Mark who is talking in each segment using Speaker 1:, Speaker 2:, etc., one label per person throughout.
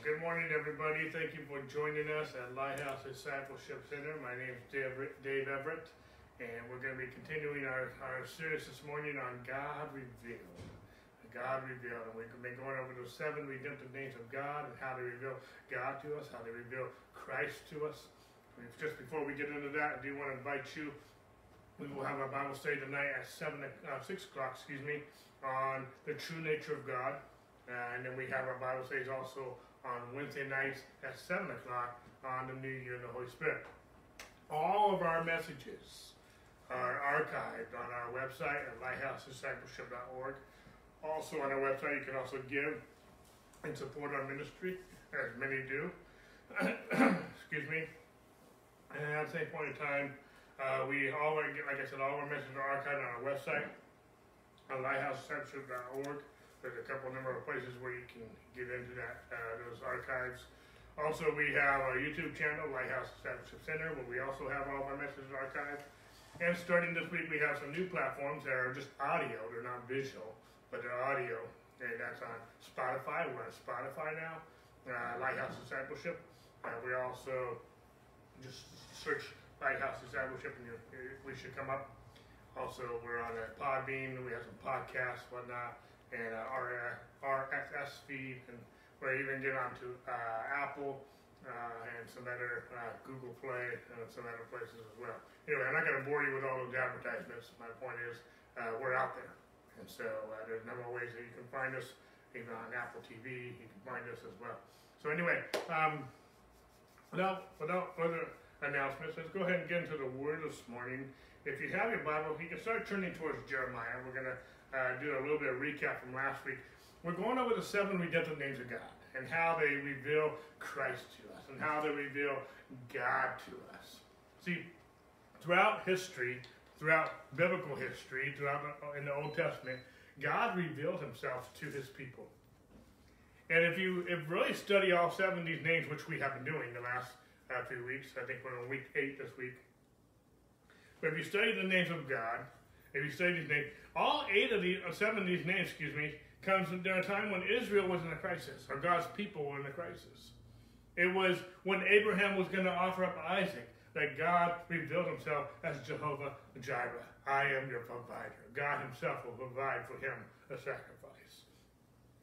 Speaker 1: good morning, everybody. Thank you for joining us at Lighthouse Discipleship Center. My name is Dave, Everett, and we're going to be continuing our, our series this morning on God Revealed. God Revealed. And we've been going over the seven redemptive names of God and how they reveal God to us, how they reveal Christ to us. Just before we get into that, I do want to invite you. We will have our Bible study tonight at seven, uh, six o'clock, excuse me, on the true nature of God. Uh, and then we have our Bible studies also on Wednesday nights at 7 o'clock on the New Year and the Holy Spirit. All of our messages are archived on our website at lighthousediscipleship.org. Also on our website, you can also give and support our ministry, as many do. Excuse me. And at the same point in time, uh, we all, like I said, all our messages are archived on our website, at lighthousediscipleship.org. There's a couple number of places where you can get into that uh, those archives. Also, we have our YouTube channel, Lighthouse Establishment Center, where we also have all of our messages archived. And starting this week, we have some new platforms that are just audio; they're not visual, but they're audio. And that's on Spotify. We're on Spotify now, uh, Lighthouse Discipleship. Uh, we also just search Lighthouse Discipleship, and we should come up. Also, we're on a Podbean. We have some podcasts, whatnot and uh, our RSS feed, and we're even get onto uh, Apple uh, and some other uh, Google Play and some other places as well. Anyway, I'm not going to bore you with all those advertisements. My point is, uh, we're out there, and so uh, there's a number of ways that you can find us, even on Apple TV. You can find us as well. So anyway, um, without without further announcements, let's go ahead and get into the Word this morning. If you have your Bible, you can start turning towards Jeremiah. We're going to uh, do a little bit of recap from last week. We're going over the seven redemptive names of God and how they reveal Christ to us and how they reveal God to us. See, throughout history, throughout biblical history, throughout the, in the Old Testament, God revealed himself to his people. And if you if really study all seven of these names, which we have been doing the last uh, few weeks, I think we're on week eight this week. But if you study the names of God, if you study these names, all eight of these, or seven of these names, excuse me, comes during a time when Israel was in a crisis, or God's people were in a crisis. It was when Abraham was going to offer up Isaac that God revealed himself as Jehovah Jireh. I am your provider. God himself will provide for him a sacrifice.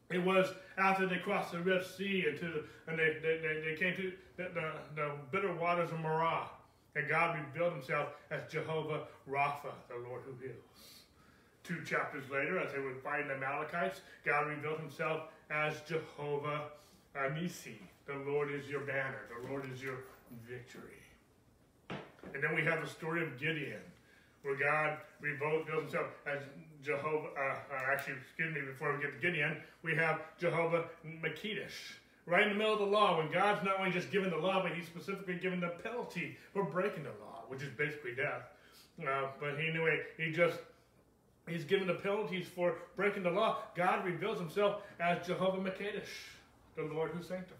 Speaker 1: It was after they crossed the Red Sea and, to the, and they, they, they, came to the, the, the bitter waters of Marah, and God revealed himself as Jehovah Rapha, the Lord who heals. Two chapters later, as they would find the Amalekites, God revealed himself as Jehovah Nissi. The Lord is your banner. The Lord is your victory. And then we have the story of Gideon, where God revealed himself as Jehovah, uh, uh, actually, excuse me, before we get to Gideon, we have Jehovah M'Kaddesh. Right in the middle of the law, when God's not only just given the law, but he's specifically given the penalty for breaking the law, which is basically death. Uh, but he anyway, he just He's given the penalties for breaking the law. God reveals himself as Jehovah M'Kaddesh, the Lord who sanctifies.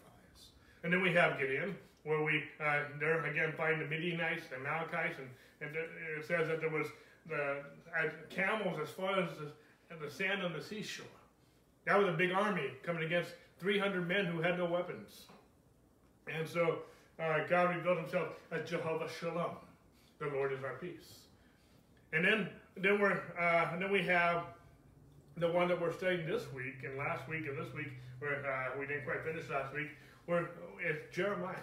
Speaker 1: And then we have Gideon, where we uh, there again find the Midianites, the Amalekites, and, and it says that there was the uh, camels as far as the, the sand on the seashore. That was a big army coming against 300 men who had no weapons. And so uh, God revealed himself as Jehovah Shalom, the Lord is our peace. And then then we're uh, then we have the one that we're studying this week and last week and this week where uh, we didn't quite finish last week. Where it's Jeremiah.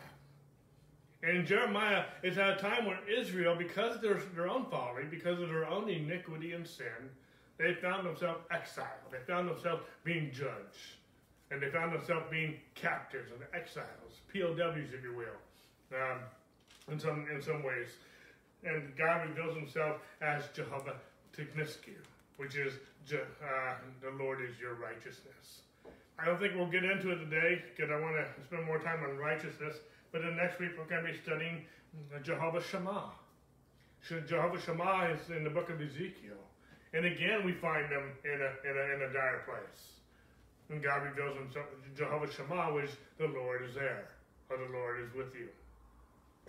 Speaker 1: And Jeremiah, is at a time where Israel, because of their, their own folly, because of their own iniquity and sin, they found themselves exiled. They found themselves being judged. And they found themselves being captives and exiles, POWs, if you will, um, in, some, in some ways and God reveals himself as Jehovah Tsidkenu, which is uh, the Lord is your righteousness. I don't think we'll get into it today because I want to spend more time on righteousness. But then next week we're going to be studying Jehovah Shammah. Jehovah Shammah is in the book of Ezekiel. And again, we find them in a, in a, in a dire place. And God reveals himself, Jehovah Shammah, which the Lord is there, or the Lord is with you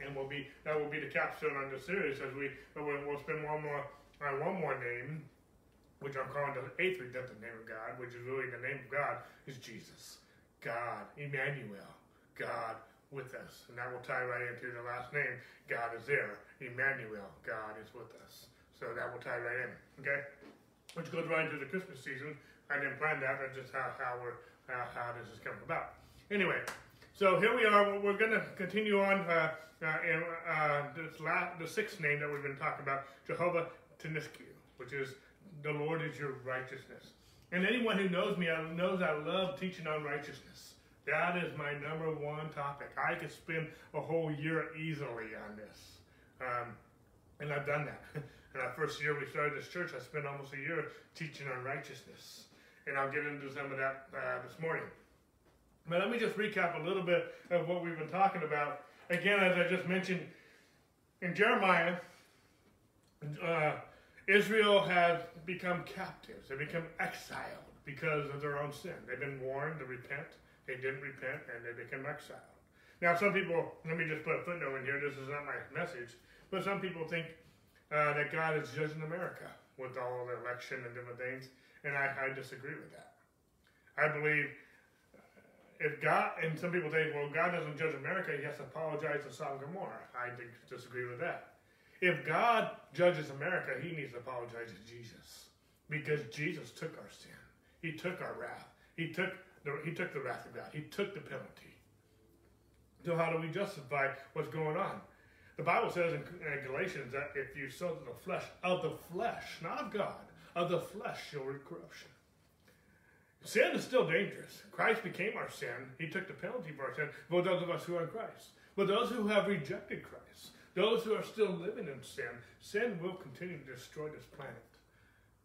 Speaker 1: and will be that will be the capstone on the series as we we'll spend one more uh, one more name, which I'm calling the eighth redemptive name of God, which is really the name of God, is Jesus. God, Emmanuel, God with us. And that will tie right into the last name. God is there. Emmanuel, God is with us. So that will tie right in. Okay? Which goes right into the Christmas season. I didn't plan that. That's just how, how we're how, how this has come about. Anyway, so here we are. We're going to continue on uh, uh, in uh, this last, the sixth name that we've been talking about, Jehovah Tsidkenu, which is the Lord is your righteousness. And anyone who knows me knows I love teaching on righteousness. That is my number one topic. I could spend a whole year easily on this. Um, and I've done that. In our first year we started this church, I spent almost a year teaching on righteousness. And I'll get into some of that uh, this morning. But let me just recap a little bit of what we've been talking about. Again, as I just mentioned, in Jeremiah, uh, Israel has become captives. They become exiled because of their own sin. They've been warned to repent. They didn't repent and they became exiled. Now, some people, let me just put a footnote in here. This is not my message. But some people think uh, that God is judging America with all the election and different things. And I, I disagree with that. I believe uh, if God, and some people say, well, God doesn't judge America, he has to apologize to Sodom and Gomorrah. I disagree with that. If God judges America, he needs to apologize to Jesus. Because Jesus took our sin. He took our wrath. He took the, he took the wrath of God. He took the penalty. So how do we justify what's going on? The Bible says in, in Galatians that if you sow to the flesh, of the flesh, not of God, of the flesh reap corruption. Sin is still dangerous. Christ became our sin. He took the penalty for our sin for those of us who are in Christ. But those who have rejected Christ, those who are still living in sin, sin will continue to destroy this planet.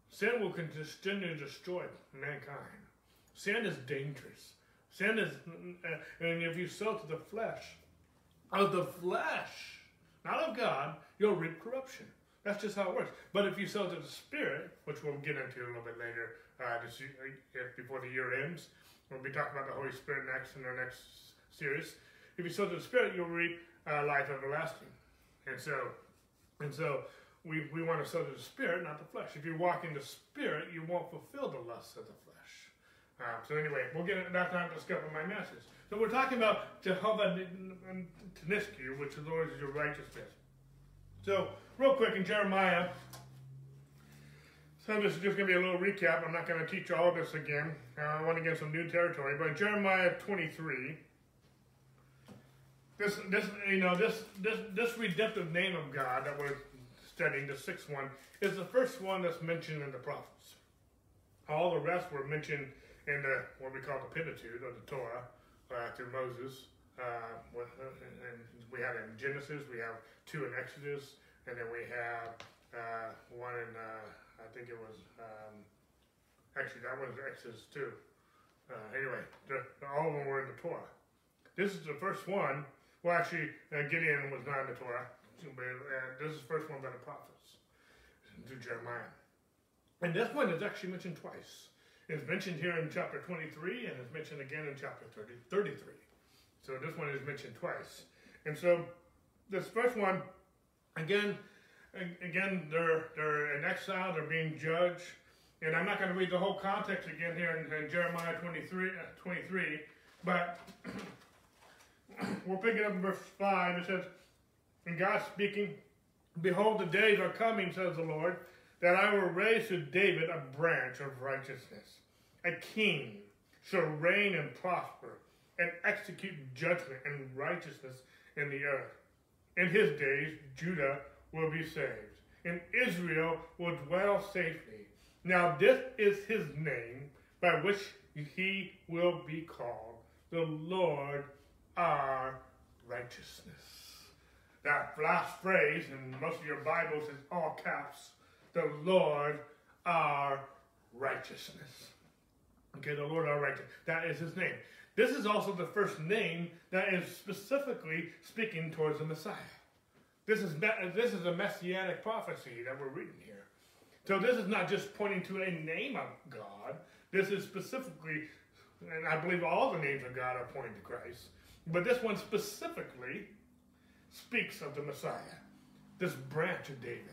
Speaker 1: Sin will continue to destroy mankind. Sin is dangerous. Sin is, uh, and if you sow to the flesh, of the flesh, not of God, you'll reap corruption. That's just how it works. But if you sow to the Spirit, which we'll get into a little bit later, uh, this, uh, before the year ends, we'll be talking about the Holy Spirit next in our next series. If you sow to the Spirit, you'll reap uh, life everlasting. And so, and so we, we want to sow to the Spirit, not the flesh. If you walk in the Spirit, you won't fulfill the lusts of the flesh. Uh, so anyway, we'll get into that to discover my message. So we're talking about Jehovah Tsidkenu, which the Lord is your righteousness. So real quick in Jeremiah, so this is just going to be a little recap. I'm not going to teach all of this again. Uh, I want to get some new territory. But Jeremiah 23, this this you know this this this redemptive name of God that we're studying, the sixth one, is the first one that's mentioned in the prophets. All the rest were mentioned in the what we call the Pentateuch or the Torah uh, through Moses. Uh, with, and we have in Genesis, we have two in Exodus, and then we have uh, one in uh, I think it was um, actually that was Exodus too. Uh, anyway, all of them were in the Torah. This is the first one. Well, actually, Gideon was not in the Torah, but this is the first one by the prophets through Jeremiah. And this one is actually mentioned twice. It's mentioned here in chapter 23 and it's mentioned again in chapter 30, 33. So this one is mentioned twice. And so this first one, again, again, they're, they're in exile, they're being judged. And I'm not going to read the whole context again here in, in Jeremiah 23, uh, 23 but we'll pick it up in verse 5. It says, And God speaking, Behold, the days are coming, says the Lord, that I will raise to David a branch of righteousness. A king shall reign and prosper and execute judgment and righteousness in the earth. In his days, Judah will be saved, and Israel will dwell safely. Now, this is his name by which he will be called the Lord our righteousness. That last phrase in most of your Bibles is all caps the Lord our righteousness. Okay, the Lord our righteousness. That is his name. This is also the first name that is specifically speaking towards the Messiah. This is, this is a messianic prophecy that we're reading here. So this is not just pointing to a name of God. This is specifically, and I believe all the names of God are pointing to Christ, but this one specifically speaks of the Messiah, this branch of David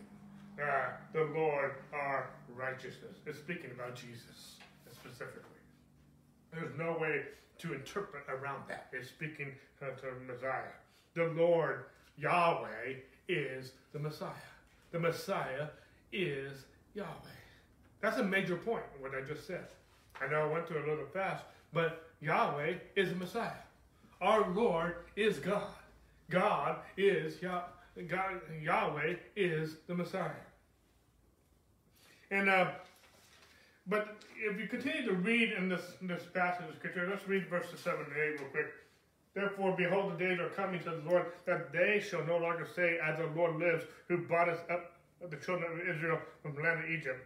Speaker 1: uh, the Lord our righteousness. It's speaking about Jesus specifically. There's no way to interpret around that. It's speaking uh, to Messiah. The Lord Yahweh is the Messiah. The Messiah is Yahweh. That's a major point, what I just said. I know I went through a little fast, but Yahweh is the Messiah. Our Lord is God. God is Yah- God, Yahweh is the Messiah. And uh, but if you continue to read in this this passage of scripture, let's read verses seven and eight real quick. Therefore, behold, the days are coming, says the Lord, that they shall no longer say, As the Lord lives, who brought us up the children of Israel from the land of Egypt.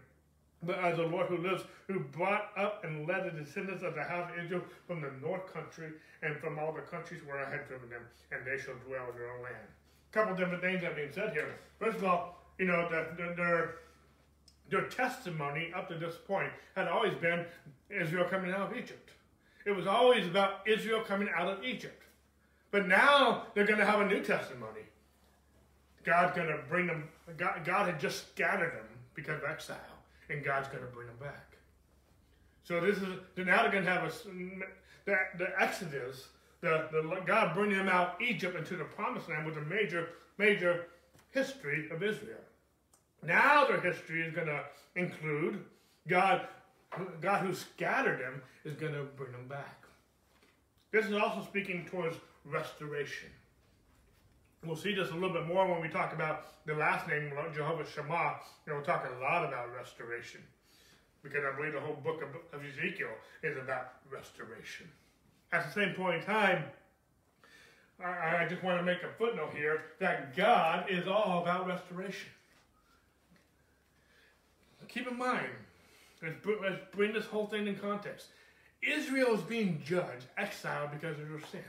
Speaker 1: But as the Lord who lives, who brought up and led the descendants of the house of Israel from the north country and from all the countries where I had driven them, and they shall dwell in their own land. A couple different things have been said here. First of all, you know, the, the, their, testimony up to this point had always been Israel coming out of Egypt. It was always about Israel coming out of Egypt. But now they're going to have a new testimony. God's going to bring them, God, God had just scattered them because of exile and God's going to bring them back. So this is now they're going to have a the, the Exodus, the, the God bringing them out Egypt into the Promised Land was a major major history of Israel. Now their history is going to include God, God who scattered them is going to bring them back. This is also speaking towards restoration. We'll see this a little bit more when we talk about the last name, Jehovah Shammah. And we'll talk a lot about restoration. Because I believe the whole book of, of Ezekiel is about restoration. At the same point in time, I, I just want to make a footnote here that God is all about restoration. Keep in mind, let's, let's bring this whole thing in context. Israel is being judged, exiled because of their sins.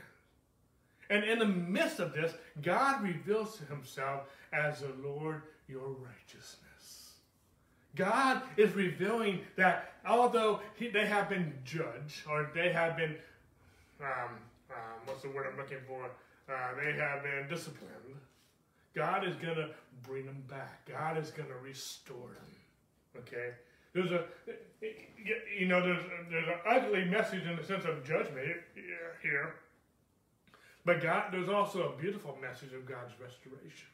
Speaker 1: And in the midst of this, God reveals himself as the Lord your righteousness. God is revealing that although he, they have been judged, or they have been, um, um, what's the word I'm looking for? Uh, they have been disciplined. God is going to bring them back. God is going to restore them. Okay? There's a, you know, there's, there's an ugly message in the sense of judgment here but God, there's also a beautiful message of God's restoration.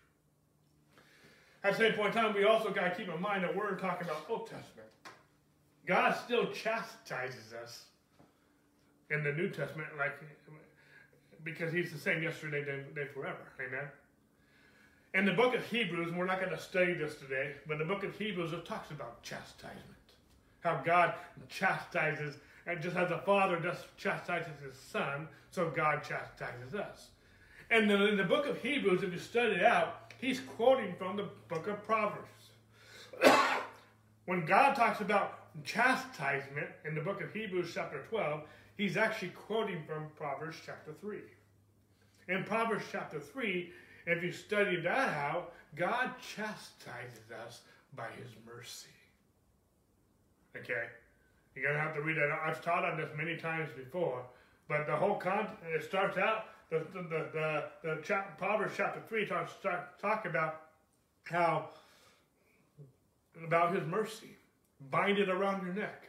Speaker 1: At the same point in time, we also got to keep in mind that we're talking about Old Testament. God still chastises us in the New Testament, like because He's the same yesterday, today, forever. Amen. In the book of Hebrews, and we're not going to study this today, but the book of Hebrews, it talks about chastisement. How God chastises and just as the Father just chastises his Son, so God chastises us. And then in the book of Hebrews, if you study it out, he's quoting from the book of Proverbs. when God talks about chastisement in the book of Hebrews, chapter 12, he's actually quoting from Proverbs chapter 3. In Proverbs chapter 3, if you study that out, God chastises us by his mercy. Okay? You're going to have to read that. I've taught on this many times before, but the whole content, it starts out, the, the, the, the, the chap, Proverbs chapter 3 talks start, talk about how, about his mercy. Bind it around your neck.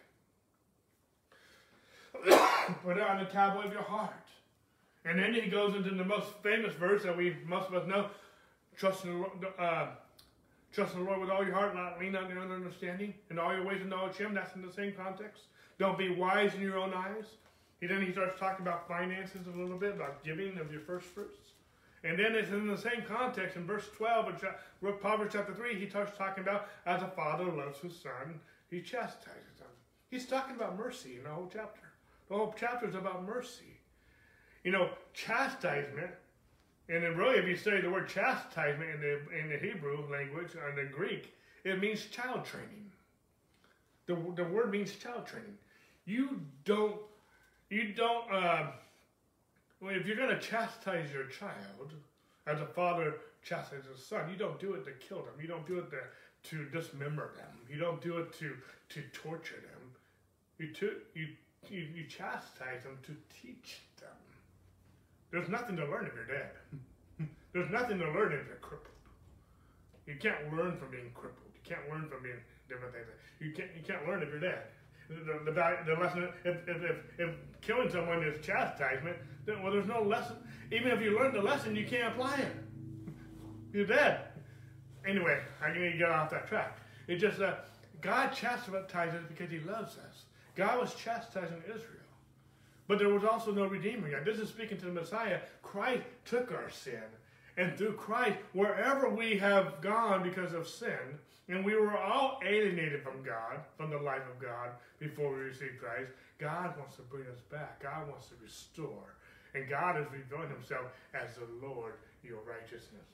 Speaker 1: Put it on the tablet of your heart. And then he goes into the most famous verse that we most of us know: trust in the, uh, Trust in the Lord with all your heart, not lean on your own understanding. In all your ways acknowledge Him. That's in the same context. Don't be wise in your own eyes. He then he starts talking about finances a little bit, about giving of your first fruits. And then it's in the same context in verse 12 of Proverbs chapter 3, he starts talking about as a father loves his son, he chastises him. He's talking about mercy in the whole chapter. The whole chapter is about mercy. You know, chastisement and then really, if you study the word chastisement in the in the Hebrew language or the Greek, it means child training. The, the word means child training. You don't you don't uh, well, if you're going to chastise your child, as a father chastises his son, you don't do it to kill them. You don't do it to, to dismember them. You don't do it to to torture them. You to, you, you you chastise them to teach them. There's nothing to learn if you're dead. There's nothing to learn if you're crippled. You can't learn from being crippled. You can't learn from being different things. You can't, you can't learn if you're dead. the, the, the lesson. If, if, if, if killing someone is chastisement, then well, there's no lesson. Even if you learn the lesson, you can't apply it. You're dead. Anyway, I need to get off that track. It just uh, God chastises because He loves us. God was chastising Israel. But there was also no Redeemer yet. This is speaking to the Messiah. Christ took our sin. And through Christ, wherever we have gone because of sin, and we were all alienated from God, from the life of God, before we received Christ, God wants to bring us back. God wants to restore. And God is revealing himself as the Lord, your righteousness.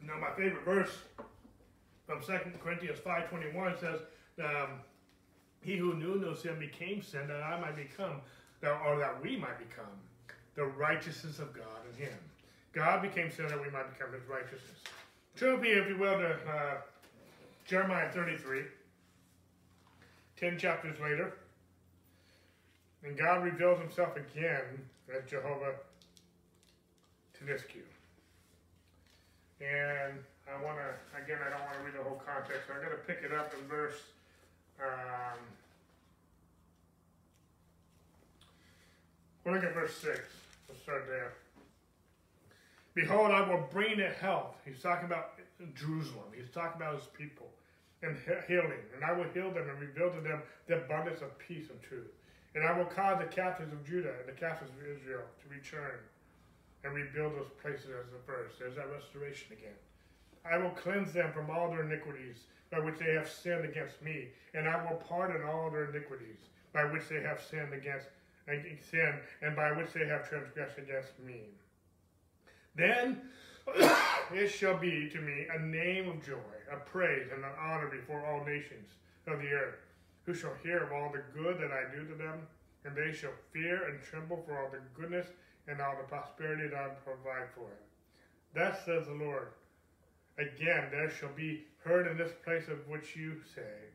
Speaker 1: Now, my favorite verse from 2 Corinthians 5.21 says, um, He who knew no sin became sin that I might become, or that we might become, the righteousness of God in him. God became sin that we might become his righteousness. Turn me, if you will, to uh, Jeremiah 33, 10 chapters later. And God reveals himself again as Jehovah to this Tsidkenu. And I want to, again, I don't want to read the whole context, so I'm going to pick it up in verse um, we'll look at verse 6. We'll start there. Behold, I will bring to health. He's talking about Jerusalem. He's talking about his people and healing. And I will heal them and reveal to them the abundance of peace and truth. And I will cause the captives of Judah and the captives of Israel to return and rebuild those places as the first. There's that restoration again. I will cleanse them from all their iniquities by which they have sinned against me, and I will pardon all their iniquities by which they have sinned against sin, and by which they have transgressed against me. Then it shall be to me a name of joy, a praise, and an honor before all nations of the earth, who shall hear of all the good that I do to them, and they shall fear and tremble for all the goodness and all the prosperity that I provide for them. Thus says the Lord. Again, there shall be heard in this place of which you say,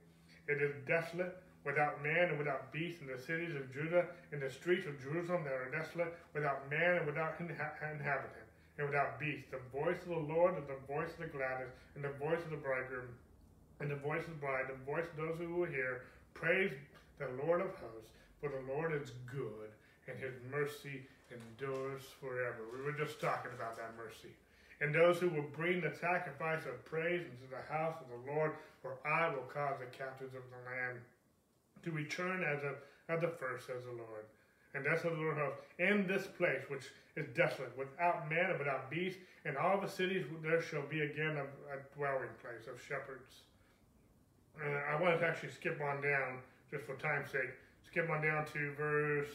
Speaker 1: It is desolate, without man and without beast in the cities of Judah, in the streets of Jerusalem that are desolate, without man and without inhabitant, and without beast. The voice of the Lord is the voice of the gladness, and the voice of the bridegroom, and the voice of the bride, the voice of those who will hear. Praise the Lord of hosts, for the Lord is good, and his mercy endures forever. We were just talking about that mercy and those who will bring the sacrifice of praise into the house of the Lord, for I will cause the captives of the land to return as of, as the first, says the Lord. And that's the Lord hosts. In this place, which is desolate, without man and without beast, in all the cities there shall be again a, a dwelling place of shepherds. And I want to actually skip on down, just for time's sake, skip on down to verse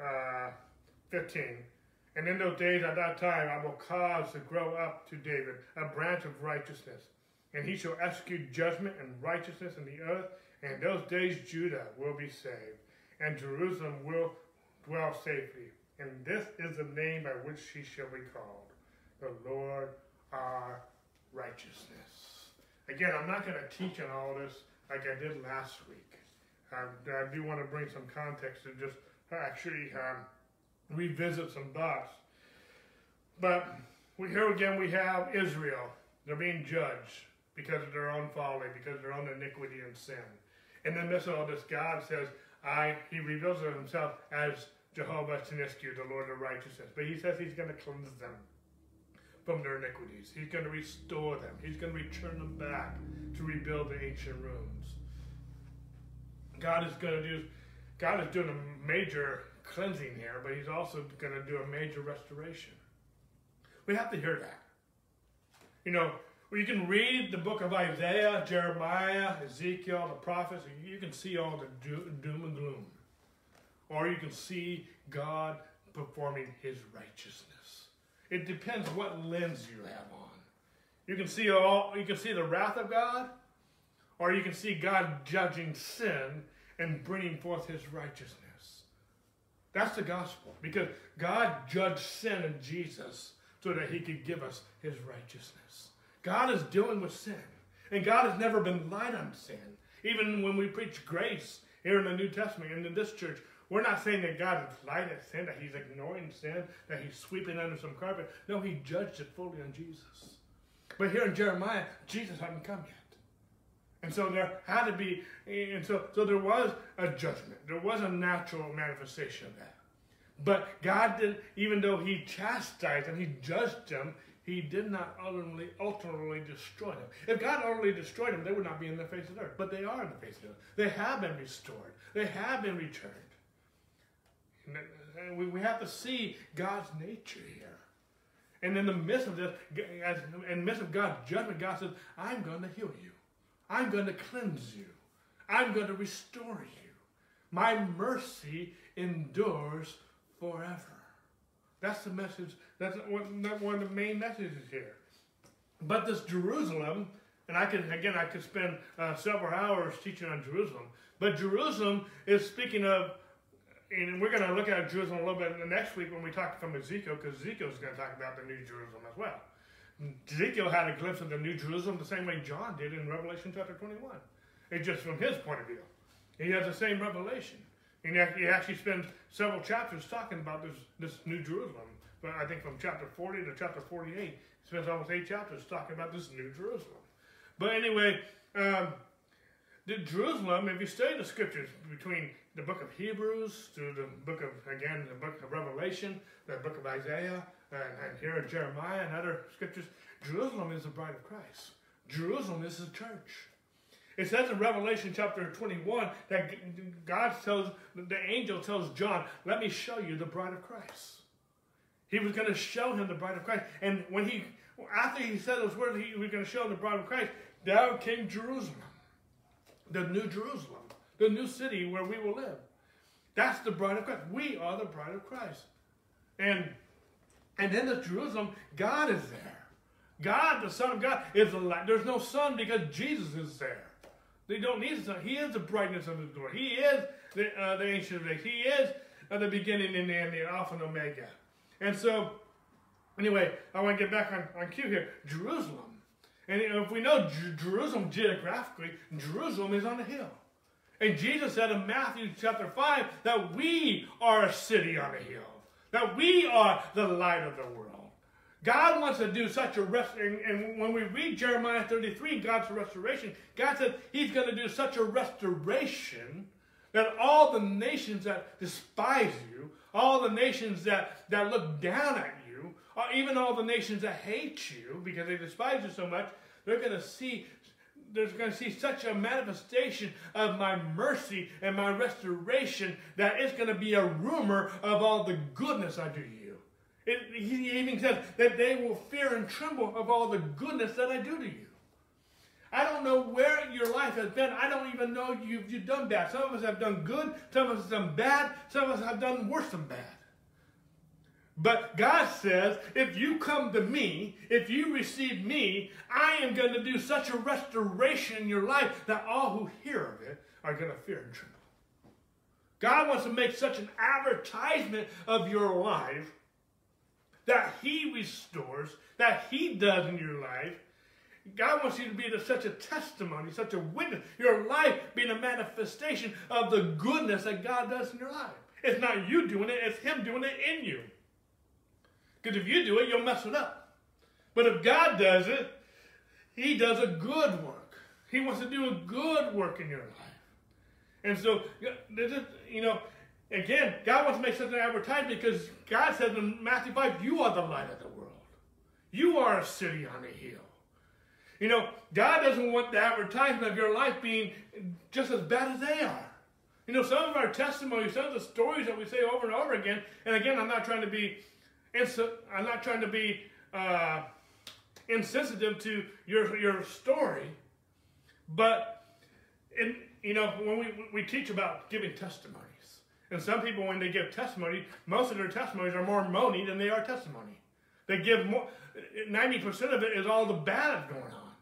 Speaker 1: uh, 15. And in those days at that time I will cause to grow up to David a branch of righteousness, and he shall execute judgment and righteousness in the earth. And in those days Judah will be saved, and Jerusalem will dwell safely. And this is the name by which she shall be called, the Lord our righteousness. Again, I'm not going to teach on all this like I did last week. Um, I do want to bring some context and just actually um, revisit some thoughts. But we, here again we have Israel. They're being judged because of their own folly, because of their own iniquity and sin. In the midst of all this, God says, I, he reveals himself as Jehovah Tsidkenu, the Lord of righteousness. But he says he's going to cleanse them from their iniquities. He's going to restore them. He's going to return them back to rebuild the ancient ruins. God is going to do, God is doing a major cleansing here, but he's also going to do a major restoration. We have to hear that. You know, you can read the book of Isaiah, Jeremiah, Ezekiel, the prophets, you can see all the doom and gloom. Or you can see God performing his righteousness. It depends what lens you have on. You can see all you can see the wrath of God, or you can see God judging sin and bringing forth his righteousness. That's the gospel. Because God judged sin in Jesus so that he could give us his righteousness. God is dealing with sin. And God has never been light on sin. Even when we preach grace here in the New Testament and in this church, we're not saying that God is light at sin, that he's ignoring sin, that he's sweeping under some carpet. No, he judged it fully on Jesus. But here in Jeremiah, Jesus hadn't come yet. And so there had to be, and so, so there was a judgment. There was a natural manifestation of that. But God did, even though He chastised them, He judged them, He did not ultimately, ultimately destroy them. If God utterly destroyed them, they would not be in the face of the earth. But they are in the face of the earth. They have been restored. They have been returned. And we, we have to see God's nature here. And in the midst of this, as, in the midst of God's judgment, God says, I'm going to heal you. I'm going to cleanse you. I'm going to restore you. My mercy endures forever. That's the message. That's one, of the main messages here. But this Jerusalem, and I could again, I could spend uh, several hours teaching on Jerusalem. But Jerusalem is speaking of, and we're going to look at Jerusalem a little bit next week when we talk from Ezekiel, because Ezekiel is going to talk about the New Jerusalem as well. Ezekiel had a glimpse of the New Jerusalem the same way John did in Revelation chapter 21. It's just from his point of view. He has the same revelation. And he actually spends several chapters talking about this, this New Jerusalem. But I think from chapter 40 to chapter 48, he spends almost eight chapters talking about this New Jerusalem. But anyway, um, the Jerusalem, if you study the scriptures between the book of Hebrews to the book of, again, the book of Revelation, the book of Isaiah, and, and here in Jeremiah and other scriptures, Jerusalem is the bride of Christ. Jerusalem is the church. It says in Revelation chapter 21 that God tells, the angel tells John, let me show you the bride of Christ. He was going to show him the bride of Christ. And when he, after he said those words, he was going to show him the bride of Christ, down came Jerusalem. The new Jerusalem. The new city where we will live. That's the bride of Christ. We are the bride of Christ. And and in the Jerusalem, God is there. God, the Son of God, is the light. There's no sun because Jesus is there. They don't need a sun. He is the brightness of the door. He is the, uh, the ancient of days. He is uh, the beginning and the end, the Alpha and Omega. And so, anyway, I want to get back on, on cue here. Jerusalem. And if we know J- Jerusalem geographically, Jerusalem is on a hill. And Jesus said in Matthew chapter 5 that we are a city on a hill that we are the light of the world. God wants to do such a rest, and, and, when we read Jeremiah 33, God's restoration, God said He's going to do such a restoration that all the nations that despise you, all the nations that, that look down at you, or even all the nations that hate you because they despise you so much, they're going to see there's going to see such a manifestation of my mercy and my restoration that it's going to be a rumor of all the goodness I do to you. It, he even says that they will fear and tremble of all the goodness that I do to you. I don't know where your life has been. I don't even know you've, you've done bad. Some of us have done good. Some of us have done bad. Some of us have done worse than bad. But God says, if you come to me, if you receive me, I am going to do such a restoration in your life that all who hear of it are going to fear and tremble. God wants to make such an advertisement of your life that He restores, that He does in your life. God wants you to be such a testimony, such a witness, your life being a manifestation of the goodness that God does in your life. It's not you doing it, it's Him doing it in you. Because if you do it, you'll mess it up. But if God does it, He does a good work. He wants to do a good work in your life. And so, you know, again, God wants to make such an advertisement because God says in Matthew 5, you are the light of the world. You are a city on a hill. You know, God doesn't want the advertisement of your life being just as bad as they are. You know, some of our testimonies, some of the stories that we say over and over again, and again, I'm not trying to be I'm not trying to be uh, insensitive to your your story, but in you know when we we teach about giving testimonies, and some people when they give testimony, most of their testimonies are more moany than they are testimony. They give more. Ninety percent of it is all the bad going on.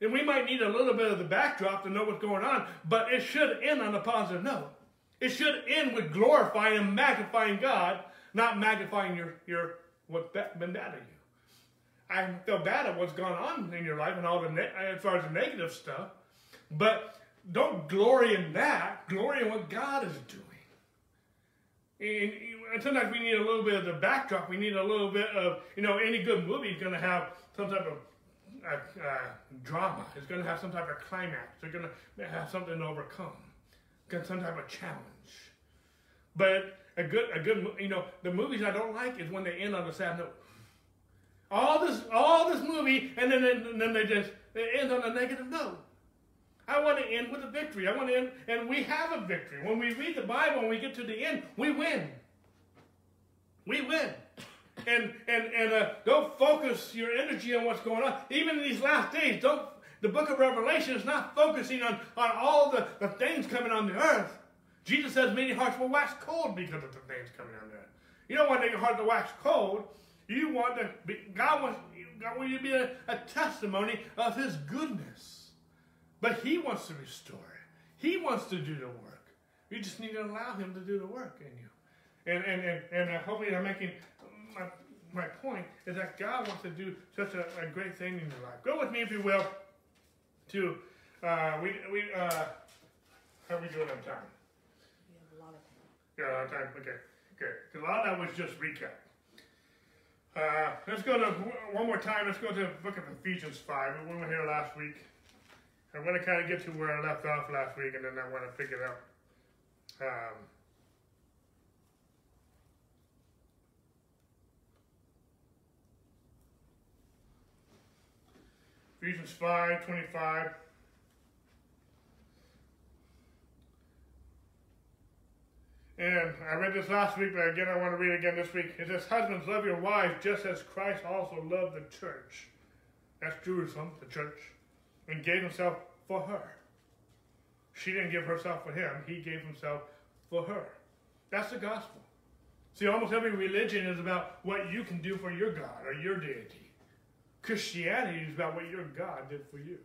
Speaker 1: And we might need a little bit of the backdrop to know what's going on, but it should end on a positive note. It should end with glorifying and magnifying God not magnifying your, your what's been bad at you. I feel bad at what's gone on in your life and all the as far as the negative stuff, but don't glory in that. Glory in what God is doing. And, and sometimes we need a little bit of the backdrop. We need a little bit of you know any good movie is going to have some type of a, a drama. It's going to have some type of climax. They're going to have something to overcome, some type of challenge. But a good, a good, you know, the movies I don't like is when they end on a sad note. All this, all this movie, and then, and then they just it ends on a negative note. I want to end with a victory. I want to end, and we have a victory. When we read the Bible and we get to the end, we win. We win. And and and uh, don't focus your energy on what's going on. Even in these last days, don't. The book of Revelation is not focusing on, on all the, the things coming on the earth. Jesus says many hearts will wax cold because of the things coming on the earth. You don't want your heart to wax cold. You want to be, God wants, God wants you to be a, a testimony of His goodness. But He wants to restore it. He wants to do the work. You just need to allow Him to do the work in you. And, and, and, and uh, hopefully I'm making my, my point is that God wants to do such a, a great thing in your life. Go with me, if you will, to, uh, we, we, uh, how are we doing on time?
Speaker 2: We have a lot of time.
Speaker 1: Yeah, time, okay, good. Because a lot of that was just recap. Uh, let's go to, one more time, let's go to the book of Ephesians 5. We were here last week. I'm going to kind of get to where I left off last week, and then I want to pick it up. Um, Ephesians 5 25. And I read this last week, but again, I want to read it again this week. It says, Husbands, love your wives just as Christ also loved the church. That's Jerusalem, the church, and gave himself for her. She didn't give herself for him, he gave himself for her. That's the gospel. See, almost every religion is about what you can do for your God or your deity. Christianity is about what your God did for you.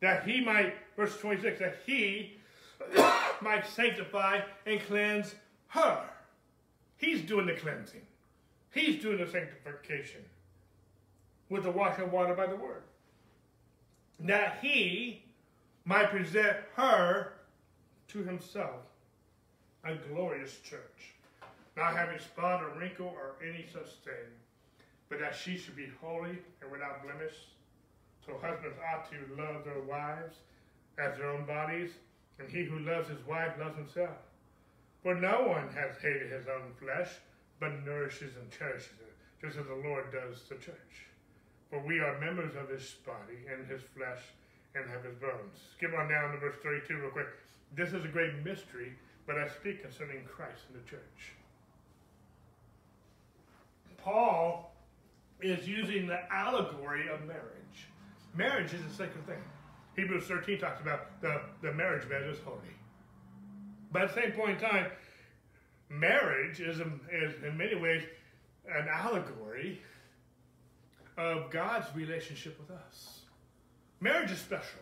Speaker 1: That he might, verse 26, that he might sanctify and cleanse her. He's doing the cleansing. He's doing the sanctification with the washing of water by the word. That he might present her to himself a glorious church, not having spot or wrinkle or any such thing, but that she should be holy and without blemish. So husbands ought to love their wives as their own bodies, and he who loves his wife loves himself. For no one has hated his own flesh, but nourishes and cherishes it, just as the Lord does the church. For we are members of his body and his flesh and have his bones. Skip on down to verse 32 real quick. This is a great mystery, but I speak concerning Christ and the church. Paul is using the allegory of marriage. Marriage is a sacred thing. Hebrews 13 talks about the, the marriage bed is holy. But at the same point in time, marriage is, um, is in many ways an allegory of God's relationship with us. Marriage is special.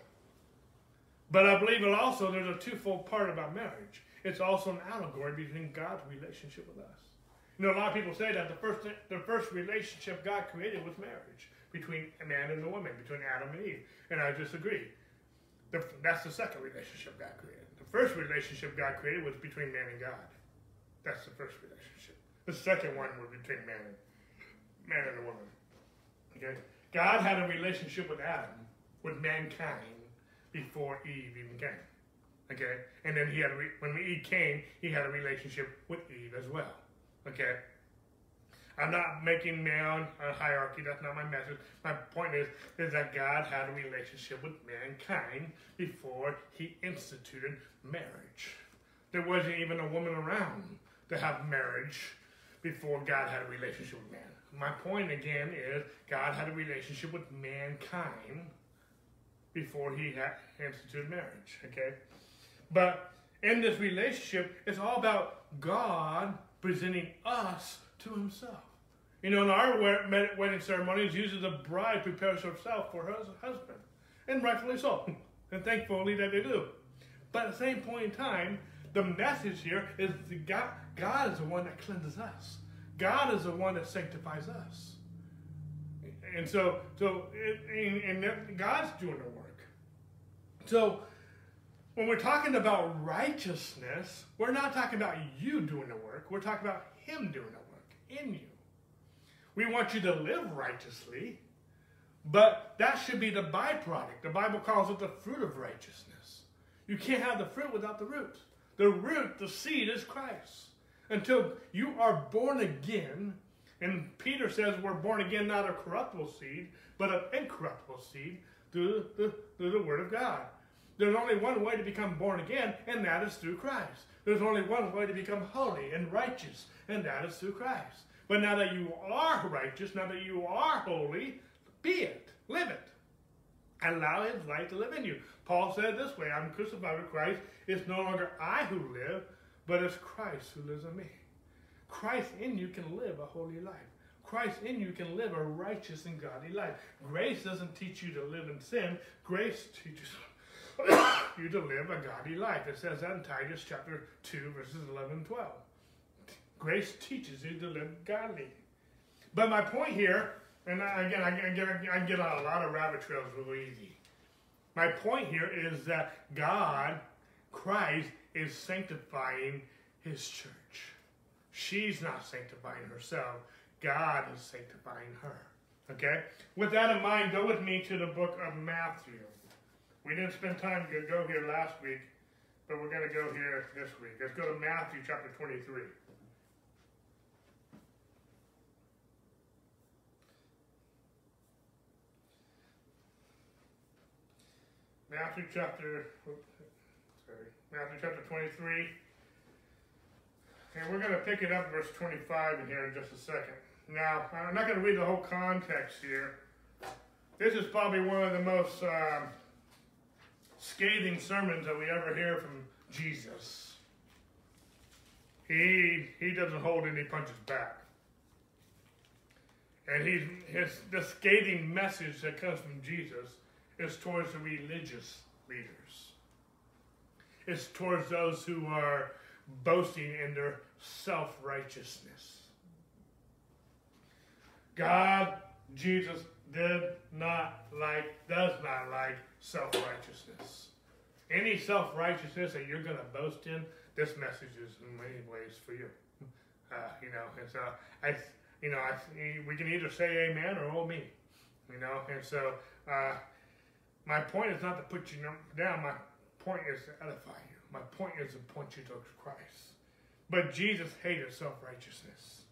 Speaker 1: But I believe it also there's a twofold part about marriage. It's also an allegory between God's relationship with us. You know, a lot of people say that the first the first relationship God created was marriage between a man and a woman, between Adam and Eve, and I disagree. The, that's the second relationship God created. The first relationship God created was between man and God. That's the first relationship. The second one was between man and man and a woman. Okay, God had a relationship with Adam, with mankind, before Eve even came. Okay, and then he had when Eve came, he had a relationship with Eve as well. Okay? I'm not making man uh, hierarchy. That's not my message. My point is, is that God had a relationship with mankind before He instituted marriage. There wasn't even a woman around to have marriage before God had a relationship with man. My point again is, God had a relationship with mankind before He had instituted marriage. Okay, but in this relationship, it's all about God presenting us to himself. You know, in our wedding ceremonies, usually the bride prepares herself for her husband, and rightfully so, and thankfully that they do. But at the same point in time, the message here is that God, God is the one that cleanses us. God is the one that sanctifies us. And so, so, and, and God's doing the work. So, when we're talking about righteousness, we're not talking about you doing the work. We're talking about Him doing the work in you. We want you to live righteously, But that should be the byproduct. The Bible calls it the fruit of righteousness. You can't have the fruit without the root. The root, the seed, is Christ. Until you are born again, and Peter says we're born again not of corruptible seed, but of incorruptible seed through the, through the Word of God. There's only one way to become born again, and that is through Christ. There's only one way to become holy and righteous, and that is through Christ. But now that you are righteous, now that you are holy, be it, live it. Allow His light to live in you. Paul said this way I'm crucified with Christ. It's no longer I who live, but it's Christ who lives in me. Christ in you can live a holy life. Christ in you can live a righteous and godly life. Grace doesn't teach you to live in sin. Grace teaches you to live a godly life. It says that in Titus chapter 2, verses 11 and 12. Grace teaches you to live godly. But my point here, and again, I get, I get on a lot of rabbit trails real easy. My point here is that God, Christ, is sanctifying his church. She's not sanctifying herself. God is sanctifying her. Okay? With that in mind, go with me to the book of Matthew. We didn't spend time to go here last week, but we're going to go here this week. Let's go to Matthew chapter 23. Matthew chapter, oops, sorry, Matthew chapter 23. And we're going to pick it up verse 25 in here in just a second. Now, I'm not going to read the whole context here. This is probably one of the most um, scathing sermons that we ever hear from Jesus. He he doesn't hold any punches back. And he his the scathing message that comes from Jesus is towards the religious leaders. It's towards those who are boasting in their self-righteousness. God, Jesus did not like, does not like self righteousness. Any self righteousness that you're going to boast in, this message is in many ways for you. Uh, you know, and so I, you know, I, we can either say amen or oh me, you know, and so uh, my point is not to put you down. My point is to edify you. My point is to point you to Christ. But Jesus hated self righteousness.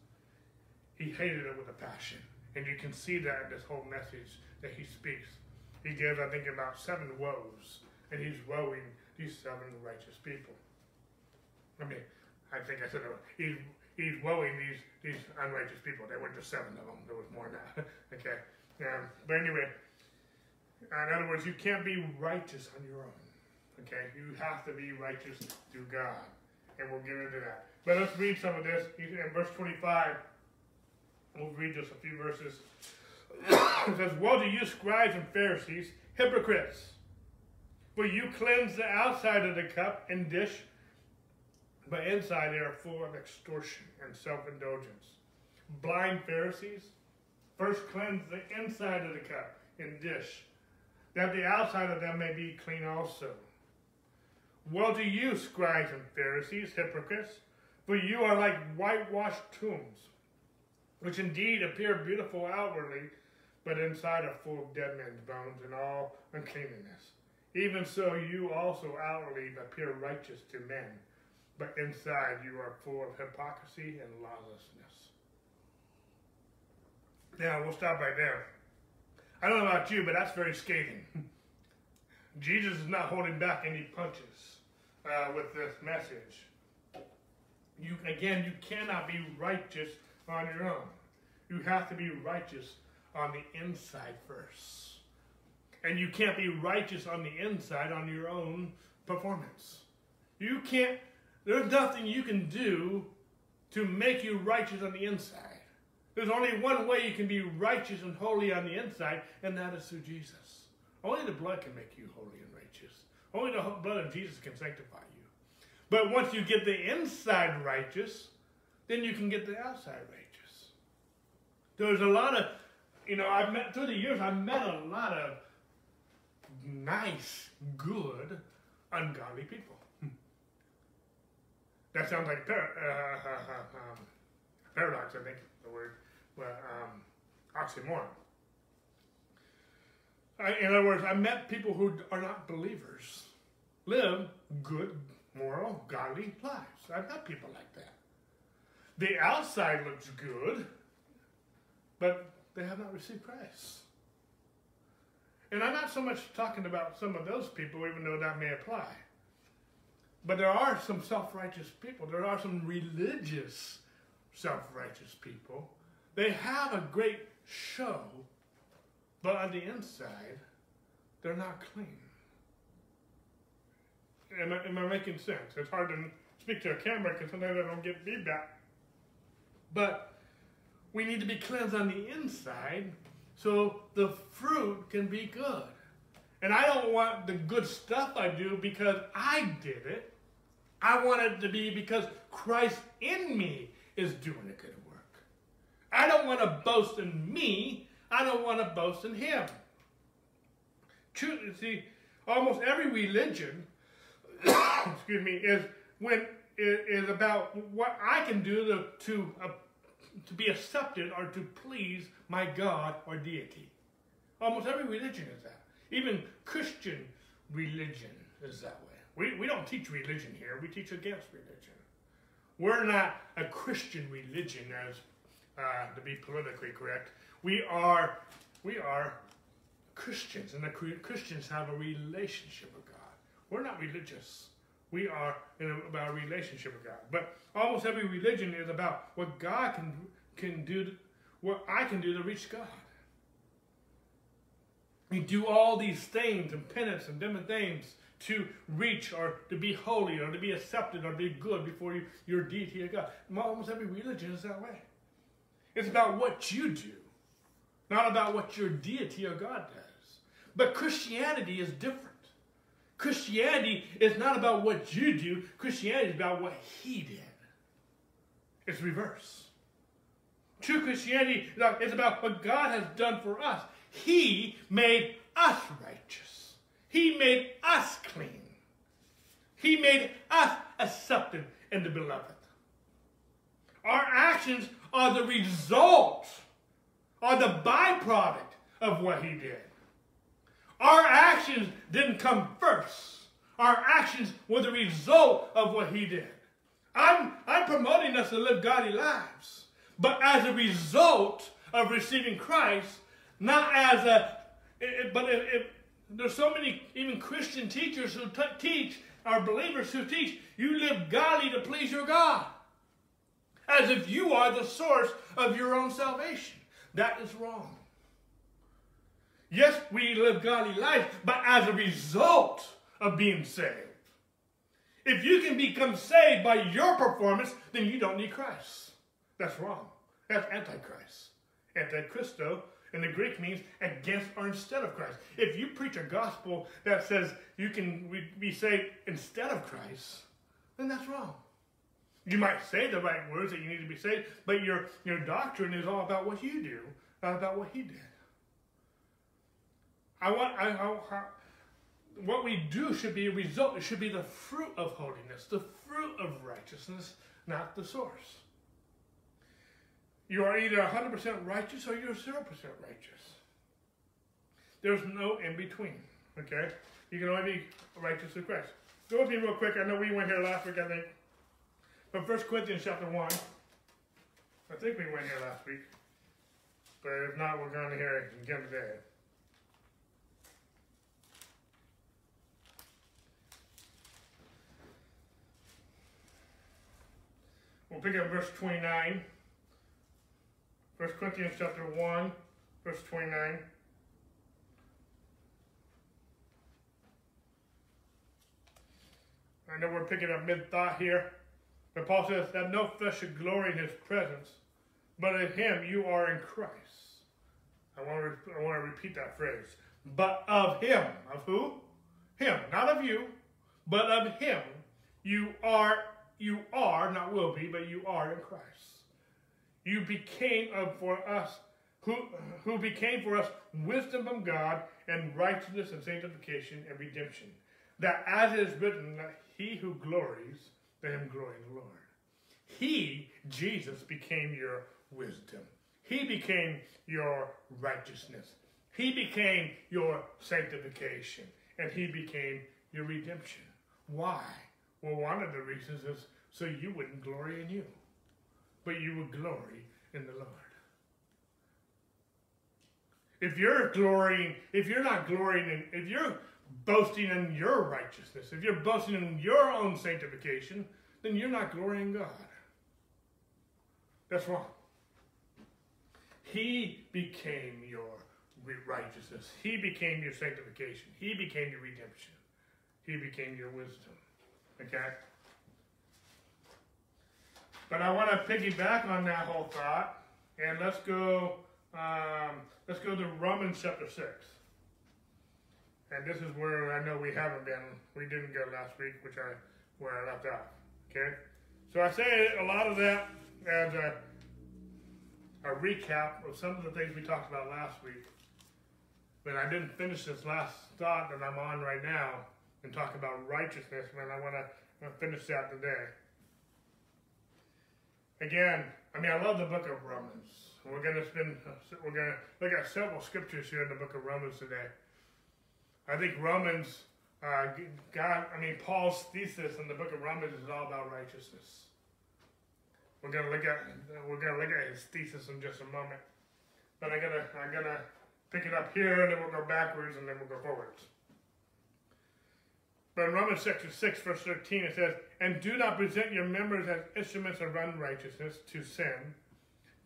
Speaker 1: He hated it with a passion. And you can see that in this whole message that he speaks. He gives, I think, about seven woes, and he's woeing these seven righteous people. I mean, I think I said he's he's woeing these these unrighteous people. There weren't just seven of them. There was more than that. okay. Um, but anyway, in other words, you can't be righteous on your own. Okay. You have to be righteous through God, and we'll get into that. But let's read some of this. In verse 25, we'll read just a few verses. it says, Woe to you, scribes and Pharisees, hypocrites! For you cleanse the outside of the cup and dish, but inside they are full of extortion and self indulgence. Blind Pharisees, first cleanse the inside of the cup and dish, that the outside of them may be clean also. Woe to you, scribes and Pharisees, hypocrites! For you are like whitewashed tombs, which indeed appear beautiful outwardly, but inside are full of dead men's bones and all uncleanness. Even so, you also outwardly appear righteous to men, but inside you are full of hypocrisy and lawlessness. Now, we'll stop right there. I don't know about you, but that's very scathing. Jesus is not holding back any punches uh, with this message. You again, you cannot be righteous on your own. You have to be righteous on the inside first. And you can't be righteous on the inside on your own performance. You can't, there's nothing you can do to make you righteous on the inside. There's only one way you can be righteous and holy on the inside, and that is through Jesus. Only the blood can make you holy and righteous. Only the blood of Jesus can sanctify you. But once you get the inside righteous, then you can get the outside righteous. There's a lot of, you know, I've met, through the years, I've met a lot of nice, good, ungodly people. That sounds like par- uh, um, paradox, I think, the word, but um, oxymoron. I, in other words, I met people who are not believers, live good, moral, godly lives. I've met people like that. The outside looks good, but they have not received Christ. And I'm not so much talking about some of those people, even though that may apply. But there are some self righteous people. There are some religious self righteous people. They have a great show, but on the inside, they're not clean. Am I, am I making sense? It's hard to speak to a camera because sometimes I don't get feedback. But we need to be cleansed on the inside so the fruit can be good. And I don't want the good stuff I do because I did it. I want it to be because Christ in me is doing a good work. I don't want to boast in me. I don't want to boast in Him. See, almost every religion, excuse me, is when is about what I can do to to, uh, to be accepted or to please my God or deity. Almost every religion is that. Even Christian religion is that way. We, we don't teach religion here, we teach against religion. We're not a Christian religion, as uh, to be politically correct. We are, we are Christians, and the Christians have a relationship with God. We're not religious. We are in a, about a relationship with God. But almost every religion is about what God can can do, what I can do to reach God. We do all these things and penance and different things to reach or to be holy or to be accepted or to be good before you, your deity of God. Almost every religion is that way. It's about what you do, not about what your deity or God does. But Christianity is different. Christianity is not about what you do, Christianity is about what He did. It's reverse. True Christianity is about what God has done for us. He made us righteous. He made us clean. He made us accepted in the beloved. Our actions are the result, are the byproduct of what he did. Our actions didn't come first. Our actions were the result of what he did. I'm, I'm promoting us to live godly lives, but as a result of receiving Christ, not as a, it, but if, if, there's so many even Christian teachers who teach, or believers who teach, you live godly to please your God as if you are the source of your own salvation. That is wrong. Yes, we live godly lives, but as a result of being saved. If you can become saved by your performance, then you don't need Christ. That's wrong. That's antichrist. Antichristo in the Greek means against or instead of Christ. If you preach a gospel that says you can be saved instead of Christ, then that's wrong. You might say the right words that you need to be saved, but your, your doctrine is all about what you do, not about what he did. I want I, I, I, what we do should be a result. It should be the fruit of holiness, the fruit of righteousness, not the source. You are either 100% righteous or you're 0% righteous. There's no in between. Okay? You can only be righteous through Christ. Go with me real quick. I know we went here last week, I think. But 1 Corinthians chapter 1, I think we went here last week. But if not, we're going to hear it again today. We'll pick up verse 29. 1 Corinthians chapter 1, verse 29. I know we're picking up mid thought here. But Paul says that no flesh should glory in his presence, but in him you are in Christ. I want to, I want to repeat that phrase. But of him, of who? Him, not of you, but of him. You are, you are, not will be, but you are in Christ. You became uh, for us, who, who became for us wisdom from God and righteousness and sanctification and redemption. That as it is written, that he who glories, let him glory in the Lord. He, Jesus, became your wisdom. He became your righteousness. He became your sanctification, and He became your redemption. Why? Well, one of the reasons is so you wouldn't glory in you, but you would glory in the Lord. If you're glorying, if you're not glorying in, if you're boasting in your righteousness, if you're boasting in your own sanctification, then you're not glorying God. That's wrong. He became your righteousness. He became your sanctification. He became your redemption. He became your wisdom. Okay? But I want to piggyback on that whole thought, and let's go. Um, let's go to Romans chapter six. And this is where I know we haven't been. We didn't go last week, which I where I left off. Okay, so I say a lot of that as a, a recap of some of the things we talked about last week. But I didn't finish this last thought that I'm on right now and talk about righteousness, man. I want to finish that today. Again, I mean, I love the book of Romans. We're going to spend, we're going to look at several scriptures here in the book of Romans today. I think Romans, uh, God, I mean, Paul's thesis in the book of Romans is all about righteousness. We're to look at, we're to look at his thesis in just a moment. But I'm to, I'm to pick it up here, and then we'll go backwards, and then we'll go forwards. But in Romans 6, 6, verse 13, it says, And do not present your members as instruments of unrighteousness to sin,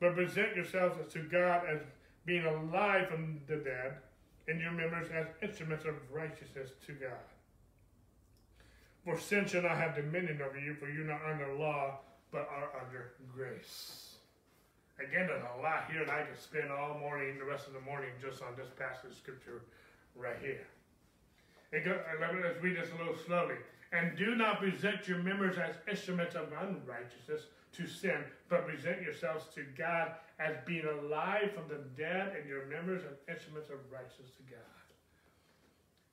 Speaker 1: but present yourselves to God as being alive from the dead, and your members as instruments of righteousness to God. For sin shall not have dominion over you, for you're not under law, but are under grace. Again, there's a lot here, and I could spend all morning, the rest of the morning, just on this passage of scripture right here. Go, uh, let's read this a little slowly. And do not present your members as instruments of unrighteousness to sin, but present yourselves to God as being alive from the dead, and your members as instruments of righteousness to God.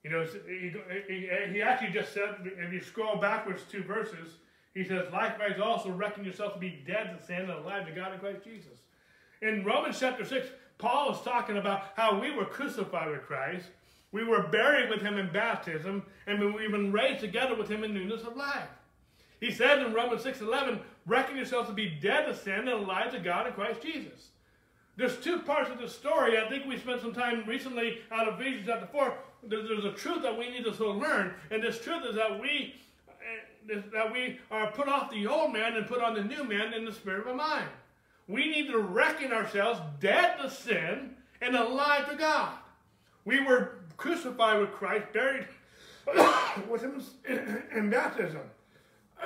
Speaker 1: You know, he actually just said, if you scroll backwards two verses, he says, likewise also reckon yourself to be dead to sin and alive to God in Christ Jesus. In Romans chapter 6, Paul is talking about how we were crucified with Christ we were buried with him in baptism, and we've been raised together with him in newness of life. He says in Romans 6.11, reckon yourselves to be dead to sin and alive to God in Christ Jesus. There's two parts of the story. I think we spent some time recently out of Ephesians chapter 4. There's, a truth that we need to learn, and this truth is that we eh, that we are put off the old man and put on the new man in the spirit of a mind. We need to reckon ourselves dead to sin and alive to God. We were crucified with Christ, buried with him in baptism.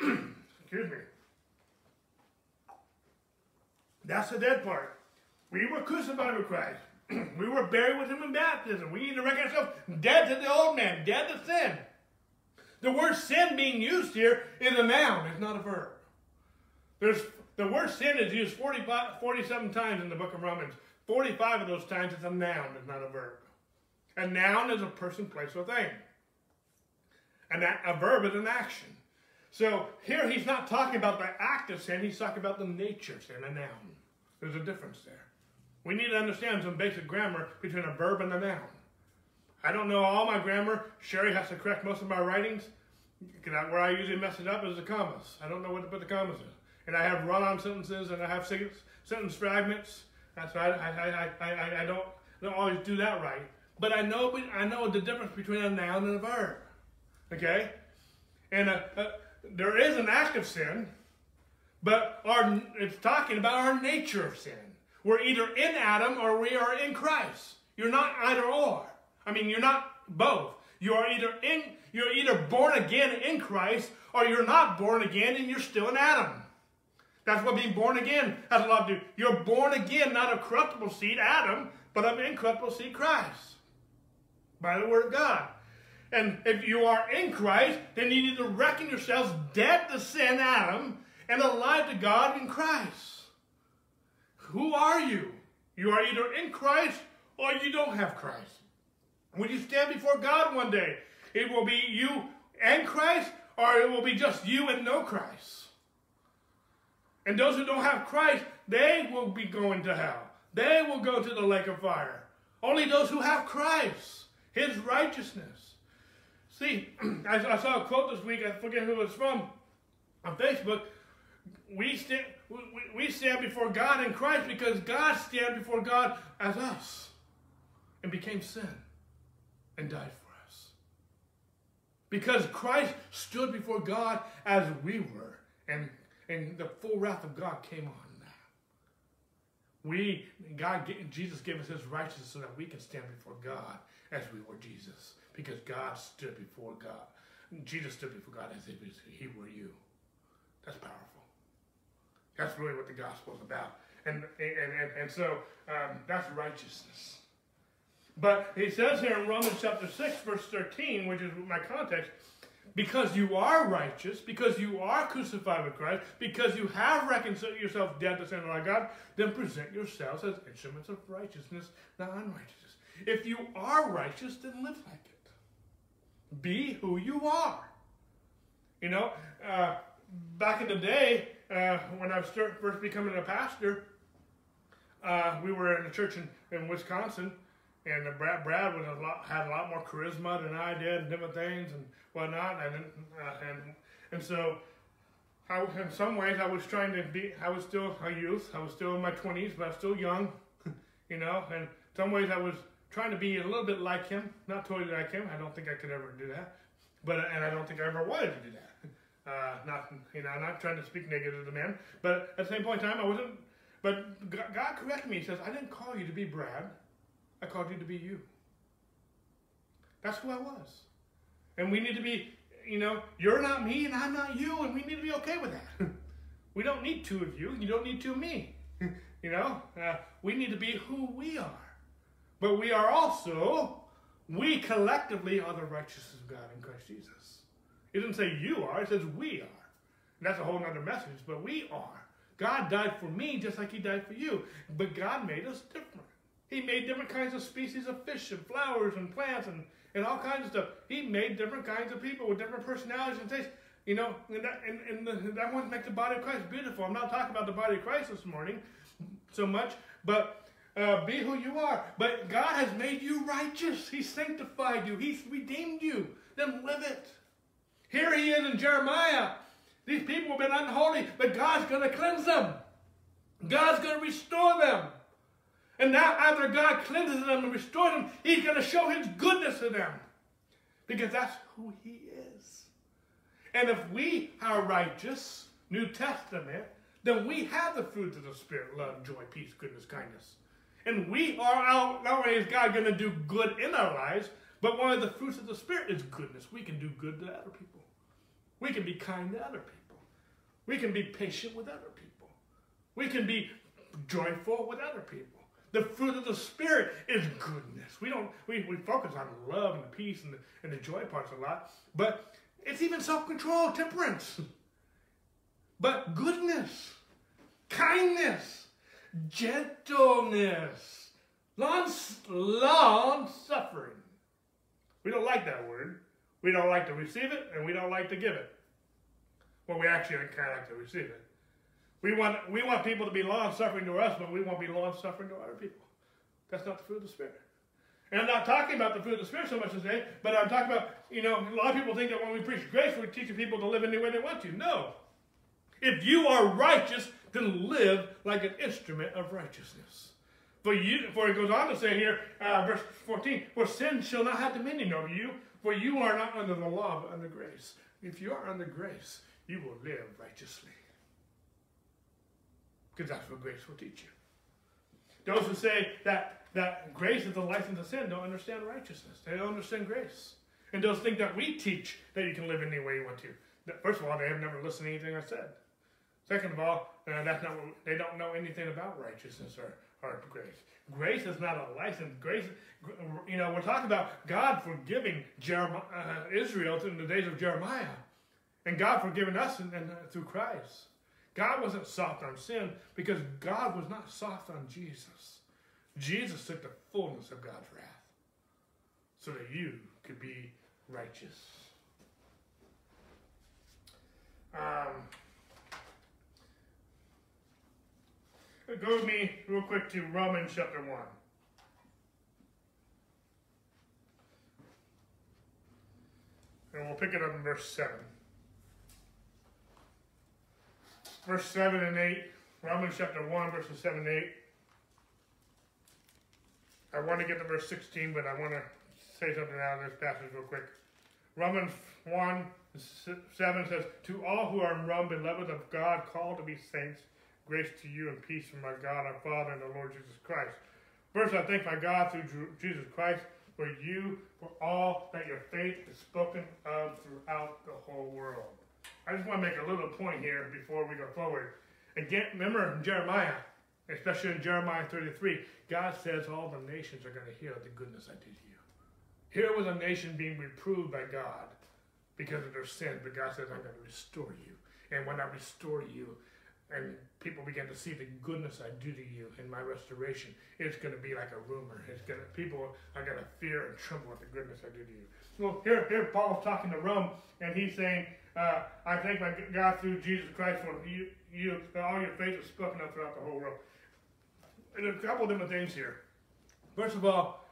Speaker 1: Excuse me. That's the dead part. We were crucified with Christ. we were buried with him in baptism. We need to reckon ourselves dead to the old man, dead to sin. The word sin being used here is a noun, it's not a verb. There's the word sin is used 45, 47 times in the book of Romans. 45 of those times it's a noun, it's not a verb. A noun is a person, place, or thing. And that, a verb is an action. So here he's not talking about the act of sin, he's talking about the nature of sin, a noun. There's a difference there. We need to understand some basic grammar between a verb and a noun. I don't know all my grammar. Sherry has to correct most of my writings. Where I usually mess it up is the commas. I don't know what to put the commas in. And I have run-on sentences and I have sentence fragments. That's. I, I, I, I, don't, don't always do that right. But I know, I know the difference between a noun and a verb. Okay? And a, a, there is an act of sin, but our, it's talking about our nature of sin. We're either in Adam or we are in Christ. You're not either or. I mean, you're not both. You are either in, you're either born again in Christ or you're not born again and you're still in Adam. That's what being born again has a lot to do. You're born again, not of corruptible seed, Adam, but of incorruptible seed, Christ. By the word of God. And if you are in Christ, then you need to reckon yourselves dead to sin, Adam, and alive to God in Christ. Who are you? You are either in Christ or you don't have Christ. When you stand before God one day, it will be you and Christ, or it will be just you and no Christ. And those who don't have Christ, they will be going to hell. they will go to the lake of fire. Only those who have Christ, his righteousness. See, I, saw a quote this week, I forget who it was from, on Facebook. We stand, we, we stand before God in Christ because God stand before God as us and became sin and died for us. Because Christ stood before God as we were, and, and the full wrath of God came on that. We, God, Jesus gave us his righteousness so that we can stand before God as we were Jesus. Because God stood before God. Jesus stood before God as if he were you. That's powerful. That's really what the gospel is about. And, and, and, and so um, that's righteousness. But he says here in Romans chapter 6, verse 13, which is my context, because you are righteous, because you are crucified with Christ, because you have reconciled yourself dead to sin and God, then present yourselves as instruments of righteousness, not unrighteousness. If you are righteous, then live like it. Be who you are. You know, uh, back in the day, uh, when I was first becoming a pastor, uh, we were in a church in, in Wisconsin, and Brad, Brad was a lot, had a lot more charisma than I did, and different things and whatnot, and uh, and and so, I, in some ways, I was trying to be. I was still a youth. I was still in my twenties, but I was still young, you know. And some ways, I was trying to be a little bit like him, not totally like him. I don't think I could ever do that, but and I don't think I ever wanted to do that. Uh, not you know, not trying to speak negative to the man, but at the same point in time, I wasn't. But God corrected me. He says, "I didn't call you to be Brad." I called you to be you. That's who I was. And we need to be, you know, you're not me and I'm not you, and we need to be okay with that. we don't need two of you. You don't need two of me. you know, uh, we need to be who we are. But we are also, we collectively are the righteousness of God in Christ Jesus. It doesn't say you are, it says we are. And that's a whole other message, but we are. God died for me just like he died for you. But God made us different. He made different kinds of species of fish and flowers and plants and, and all kinds of stuff. He made different kinds of people with different personalities and tastes. You know, and that, and, and the, that one makes the body of Christ beautiful. I'm not talking about the body of Christ this morning so much, but uh, be who you are. But God has made you righteous. He sanctified you. He's redeemed you. Then live it. Here he is in Jeremiah. These people have been unholy, but God's going to cleanse them. God's going to restore them. And now, after God cleanses them and restores them, He's going to show His goodness to them. Because that's who He is. And if we are righteous, New Testament, then we have the fruits of the Spirit love, joy, peace, goodness, kindness. And we are out, not only is God going to do good in our lives, but one of the fruits of the Spirit is goodness. We can do good to other people. We can be kind to other people. We can be patient with other people. We can be joyful with other people. The fruit of the Spirit is goodness. We don't we, we focus on love and the peace and the, and the joy parts a lot, but it's even self-control, temperance. But goodness, kindness, gentleness, long, long suffering. We don't like that word. We don't like to receive it, and we don't like to give it. Well, we actually kind of like to receive it. We want, we want people to be long suffering to us, but we won't be long suffering to other people. That's not the fruit of the Spirit. And I'm not talking about the fruit of the Spirit so much today, but I'm talking about, you know, a lot of people think that when we preach grace, we're teaching people to live any way they want to. No. If you are righteous, then live like an instrument of righteousness. For you, for it goes on to say here, uh, verse 14, for sin shall not have dominion over you, for you are not under the law, but under grace. If you are under grace, you will live righteously. Because that's what grace will teach you. Those who say that, that grace is a license to sin don't understand righteousness. They don't understand grace. And those think that we teach that you can live any way you want to. First of all, they have never listened to anything I said. Second of all, uh, that's not what, they don't know anything about righteousness or, or grace. Grace is not a license. Grace, you know, we're talking about God forgiving Jeremiah, uh, Israel in the days of Jeremiah, and God forgiving us and, and uh, through Christ. God wasn't soft on sin because God was not soft on Jesus. Jesus took the fullness of God's wrath so that you could be righteous. Um, go with me real quick to Romans chapter 1. And we'll pick it up in verse 7. Verse 7 and 8, Romans chapter 1, verses 7 and 8. I want to get to verse 16, but I want to say something out of this passage real quick. Romans 1 7 says, To all who are in Rome, beloved of God, called to be saints, grace to you and peace from our God, our Father, and the Lord Jesus Christ. First, I thank my God through Jesus Christ for you, for all that your faith is spoken of throughout the whole world. I just want to make a little point here before we go forward. Again, remember Jeremiah, especially in Jeremiah 33, God says all the nations are going to hear the goodness I did you. Here was a nation being reproved by God because of their sin, but God says, I'm going to restore you. And when I restore you, and people begin to see the goodness I do to you in my restoration, it's going to be like a rumor. It's going to people are going to fear and tremble at the goodness I do to you. Well, here, here Paul's talking to Rome, and he's saying, uh, "I thank my God through Jesus Christ for you, you all your faith is spoken up throughout the whole world." And a couple of different things here. First of all,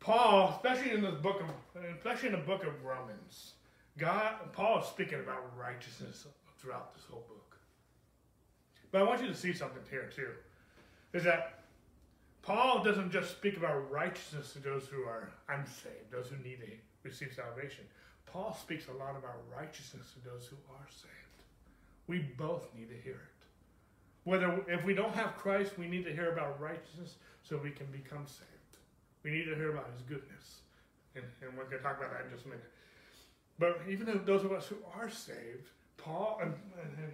Speaker 1: Paul, especially in this book of, especially in the book of Romans, God, Paul is speaking about righteousness throughout this whole book. But I want you to see something here too. Is that Paul doesn't just speak about righteousness to those who are unsaved, those who need to receive salvation. Paul speaks a lot about righteousness to those who are saved. We both need to hear it. Whether if we don't have Christ, we need to hear about righteousness so we can become saved. We need to hear about his goodness. And, and we're going to talk about that in just a minute. But even those of us who are saved, Paul and,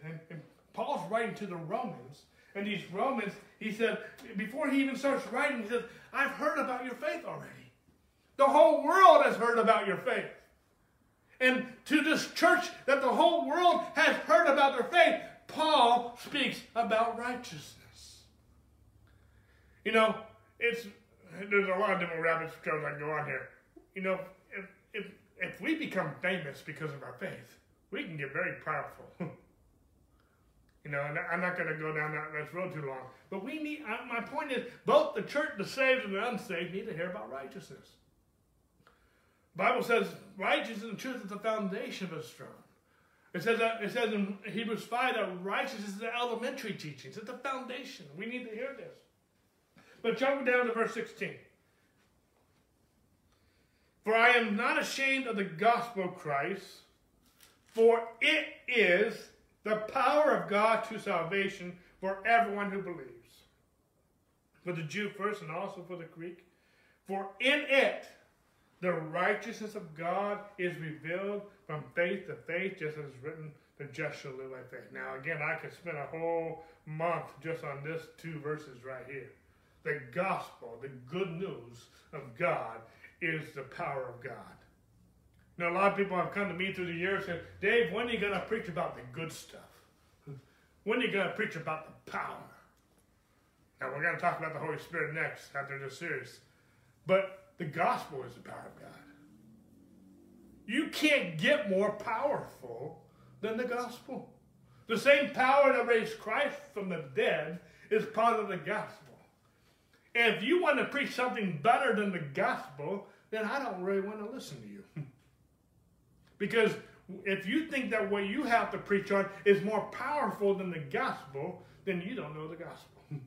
Speaker 1: and, and Paul's writing to the Romans, and these Romans, he said, before he even starts writing, he says, I've heard about your faith already. The whole world has heard about your faith. And to this church that the whole world has heard about their faith, Paul speaks about righteousness. You know, it's there's a lot of different rabbit trails I can go on here. You know, if, if, if we become famous because of our faith, we can get very powerful. You know, I'm not going to go down that, road too long. But we need, my point is, both the church, the saved and the unsaved, need to hear about righteousness. Bible says righteousness and truth is the foundation of a strong. It says it says in Hebrews 5 that righteousness is the elementary teachings. It's the foundation. We need to hear this. But jump down to verse 16. For I am not ashamed of the gospel of Christ, for it is the power of God to salvation for everyone who believes. For the Jew first and also for the Greek. For in it the righteousness of God is revealed from faith to faith, just as it's written, the just shall live by faith. Now, again, I could spend a whole month just on this two verses right here. The gospel, the good news of God, is the power of God. Know, a lot of people have come to me through the years and said, Dave, when are you going to preach about the good stuff? When are you going to preach about the power? Now, we're going to talk about the Holy Spirit next after this series. But the gospel is the power of God. You can't get more powerful than the gospel. The same power that raised Christ from the dead is part of the gospel. And if you want to preach something better than the gospel, then I don't really want to listen to you. Because if you think that what you have to preach on is more powerful than the gospel, then you don't know the gospel.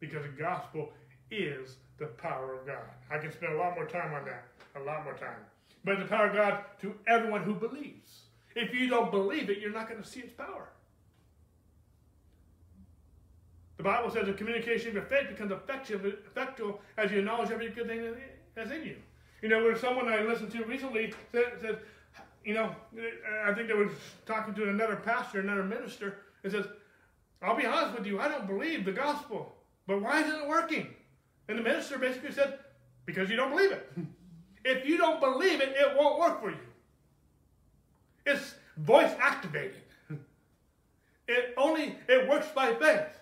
Speaker 1: because the gospel is the power of God. I can spend a lot more time on that, a lot more time. But the power of God to everyone who believes. If you don't believe it, you're not going to see its power. The Bible says the communication of your faith becomes effective, effectual as you acknowledge every good thing that's in you. You know, there's someone I listened to recently said, said you know, I think they were talking to another pastor, another minister, and says, I'll be honest with you, I don't believe the gospel. But why isn't it working? And the minister basically said, because you don't believe it. if you don't believe it, it won't work for you. It's voice activated. It only it works by faith.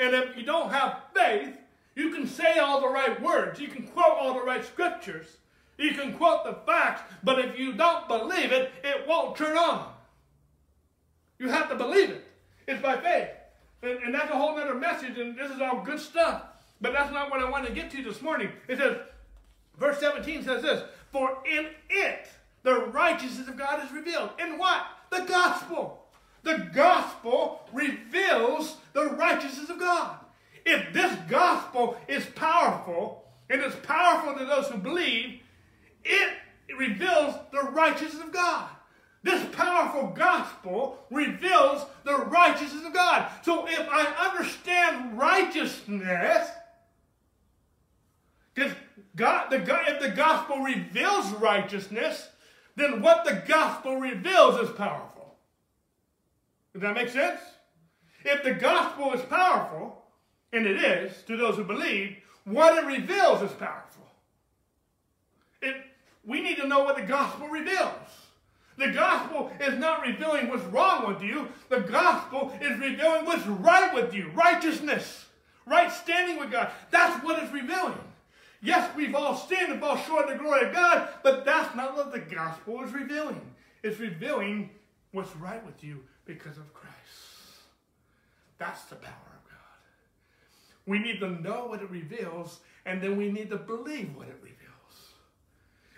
Speaker 1: And if you don't have faith, you can say all the right words, you can quote all the right scriptures, you can quote the facts, but if you don't believe it, it won't turn on. You have to believe it. It's by faith. And, and that's a whole other message. and this is all good stuff. But that's not what I want to get to this morning. It says, verse 17 says this For in it the righteousness of God is revealed. In what? The gospel. The gospel reveals the righteousness of God. If this gospel is powerful, and it's powerful to those who believe, it reveals the righteousness of God. This powerful gospel reveals the righteousness of God. So if I understand righteousness, because God, the, if the gospel reveals righteousness, then what the gospel reveals is powerful. Does that make sense? If the gospel is powerful, and it is to those who believe, what it reveals is powerful. We need to know what the gospel reveals. The gospel is not revealing what's wrong with you. The gospel is revealing what's right with you. Righteousness. Right standing with God. That's what it's revealing. Yes, we've all sinned and fall short of the glory of God, but that's not what the gospel is revealing. It's revealing what's right with you because of Christ. That's the power of God. We need to know what it reveals, and then we need to believe what it reveals.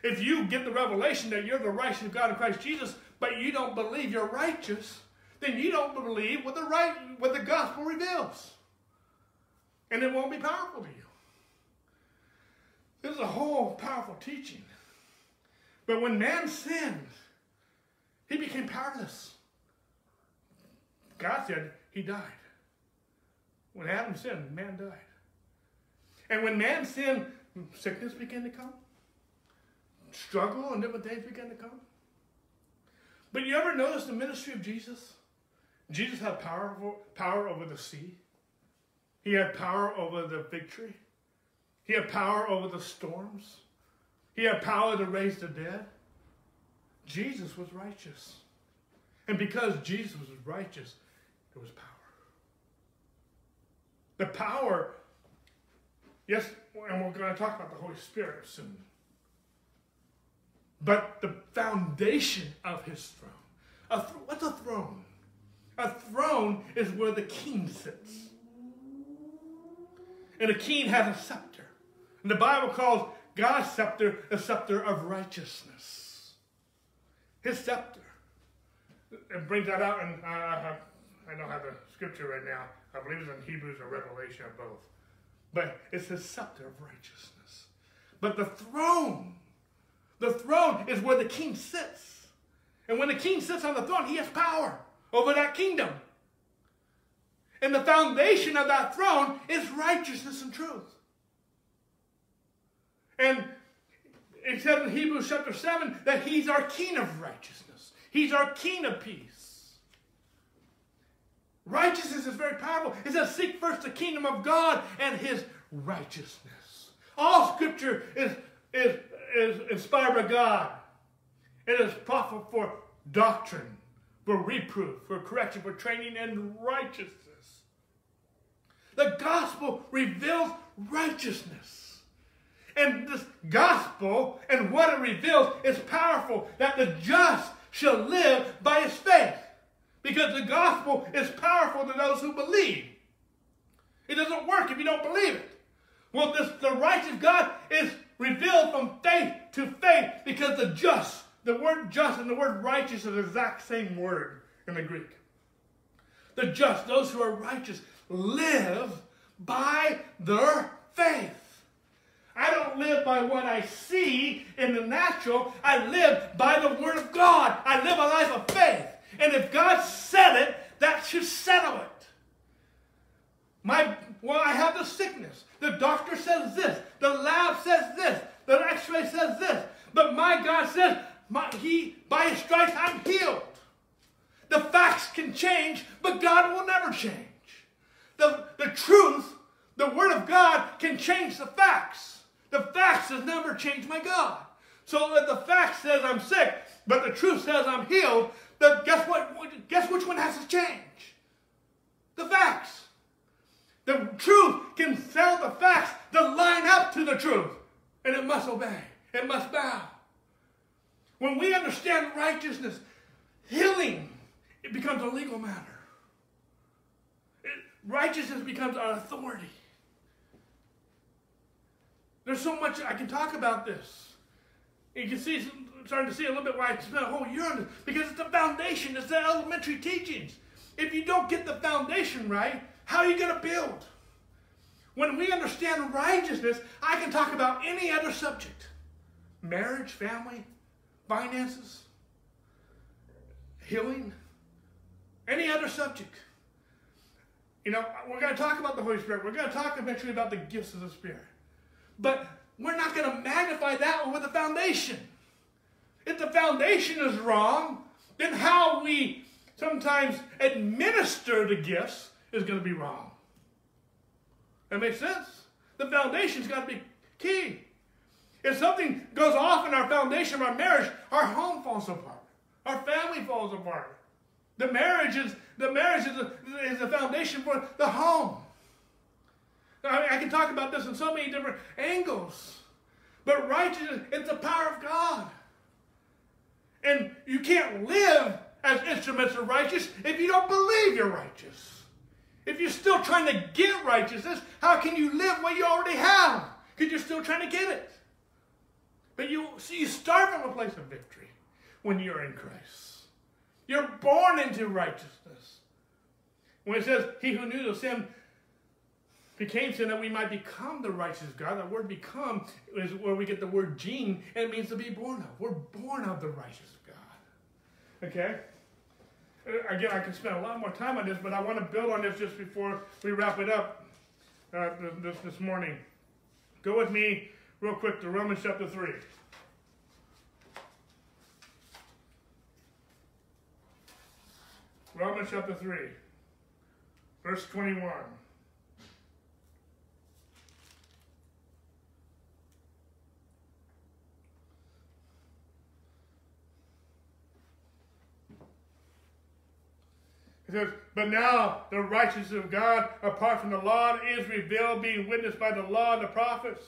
Speaker 1: If you get the revelation that you're the righteous God in Christ Jesus, but you don't believe you're righteous, then you don't believe what the right what the gospel reveals. And it won't be powerful to you. This is a whole powerful teaching. But when man sinned, he became powerless. God said he died. When Adam sinned, man died. And when man sinned, sickness began to come struggle and different things began to come. But you ever notice the ministry of Jesus? Jesus had power, power over the sea. He had power over the victory. He had power over the storms. He had power to raise the dead. Jesus was righteous. And because Jesus was righteous, there was power. The power, yes, and we're going to talk about the Holy Spirit soon but the foundation of his throne. A th- what's a throne? A throne is where the king sits. And a king has a scepter. And the Bible calls God's scepter a scepter of righteousness. His scepter. It brings that out, and uh, I don't have the scripture right now. I believe it's in Hebrews or Revelation or both. But it's his scepter of righteousness. But the throne the throne is where the king sits. And when the king sits on the throne, he has power over that kingdom. And the foundation of that throne is righteousness and truth. And it says in Hebrews chapter 7 that he's our king of righteousness. He's our king of peace. Righteousness is very powerful. It says, seek first the kingdom of God and his righteousness. All scripture is, is is inspired by God. It is profitable for doctrine, for reproof, for correction, for training in righteousness. The gospel reveals righteousness. And this gospel and what it reveals is powerful that the just shall live by his faith. Because the gospel is powerful to those who believe. It doesn't work if you don't believe it. Well, this, the righteous God is revealed from faith to faith because the just, the word just and the word righteous are the exact same word in the Greek. The just, those who are righteous, live by their faith. I don't live by what I see in the natural. I live by the Word of God. I live a life of faith. And if God said it, that should settle it. My, well, I have the sickness. The doctor says this. The lab says this. The x-ray says this. But my God says, my, he, by his stripes, I'm healed. The facts can change, but God will never change. The, the truth, the word of God, can change the facts. The facts has never changed my God. So that the fact says I'm sick, but the truth says I'm healed, then guess what? Guess which one has to change? The facts. The truth can sell the facts that line up to the truth. And it must obey. It must bow. When we understand righteousness, healing, it becomes a legal matter. It, righteousness becomes our authority. There's so much I can talk about this. You can see, starting to see a little bit why I spent a whole year on this, because it's the foundation, it's the elementary teachings. If you don't get the foundation right, how are you going to build? When we understand righteousness, I can talk about any other subject marriage, family, finances, healing, any other subject. You know, we're going to talk about the Holy Spirit. We're going to talk eventually about the gifts of the Spirit. But we're not going to magnify that one with the foundation. If the foundation is wrong, then how we sometimes administer the gifts is going to be wrong. That makes sense? The foundation's got to be key. If something goes off in our foundation of our marriage, our home falls apart. Our family falls apart. The marriage is the marriage is a, is foundation for the home. I, mean, I can talk about this in so many different angles. But righteousness, it's the power of God. And you can't live as instruments of righteousness if you don't believe you're righteous. If you're still trying to get righteousness, how can you live what you already have? Because you're still trying to get it. But you see, you start from a place of victory when you're in Christ. You're born into righteousness. When it says, He who knew the sin became sin that we might become the righteous God. That word become is where we get the word gene, and it means to be born of. We're born of the righteous God. Okay? Uh, again, I could spend a lot more time on this, but I want to build on this just before we wrap it up uh, this, this morning. Go with me real quick to Romans chapter 3. Romans chapter 3, verse 21. Says, But now the righteousness of God apart from the law is revealed, being witnessed by the law and the prophets.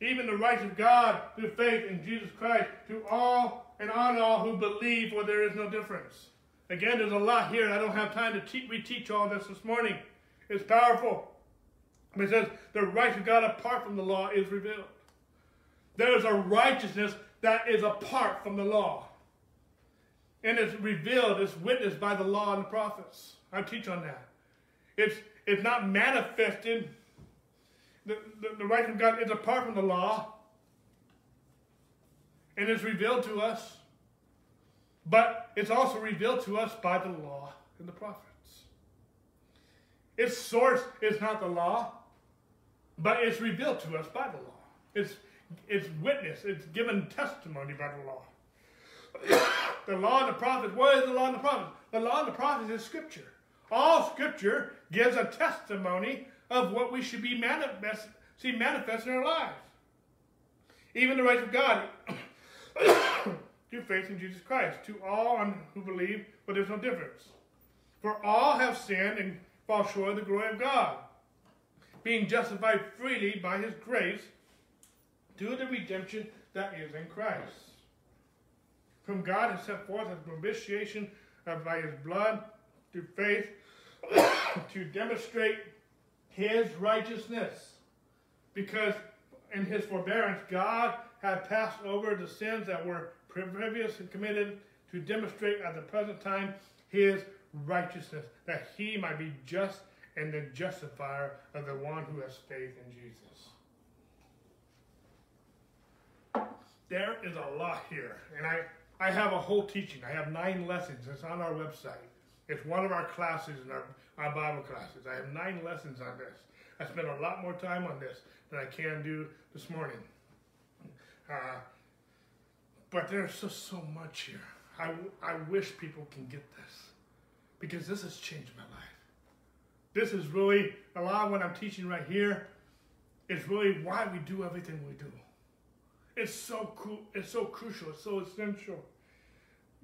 Speaker 1: Even the righteousness of God through faith in Jesus Christ to all and on all who believe, for there is no difference. Again, there's a lot here, and I don't have time to te- reteach all this this morning. It's powerful. It says, The righteousness of God apart from the law is revealed. There is a righteousness that is apart from the law. And it's revealed, it's witnessed by the law and the prophets. I teach on that. It's, it's not manifested. The, the, the right of God is apart from the law. And it's revealed to us. But it's also revealed to us by the law and the prophets. Its source is not the law, but it's revealed to us by the law. It's, it's witnessed, it's given testimony by the law. The law and the prophets. What is the law and the prophets? The law and the prophets is Scripture. All Scripture gives a testimony of what we should be manifest, see manifest in our lives. Even the rights of God through faith in Jesus Christ to all who believe, but there's no difference. For all have sinned and fall short of the glory of God, being justified freely by His grace through the redemption that is in Christ whom God has set forth as propitiation by his blood through faith to demonstrate his righteousness. Because in his forbearance, God had passed over the sins that were previously committed to demonstrate at the present time his righteousness, that he might be just and the justifier of the one who has faith in Jesus. There is a lot here, and I I have a whole teaching. I have nine lessons. It's on our website. It's one of our classes in our, our Bible classes. I have nine lessons on this. I spent a lot more time on this than I can do this morning. Uh, but there's just so much here. I, I wish people can get this because this has changed my life. This is really a lot of what I'm teaching right here is really why we do everything we do. It's so cool. It's so crucial. It's so essential.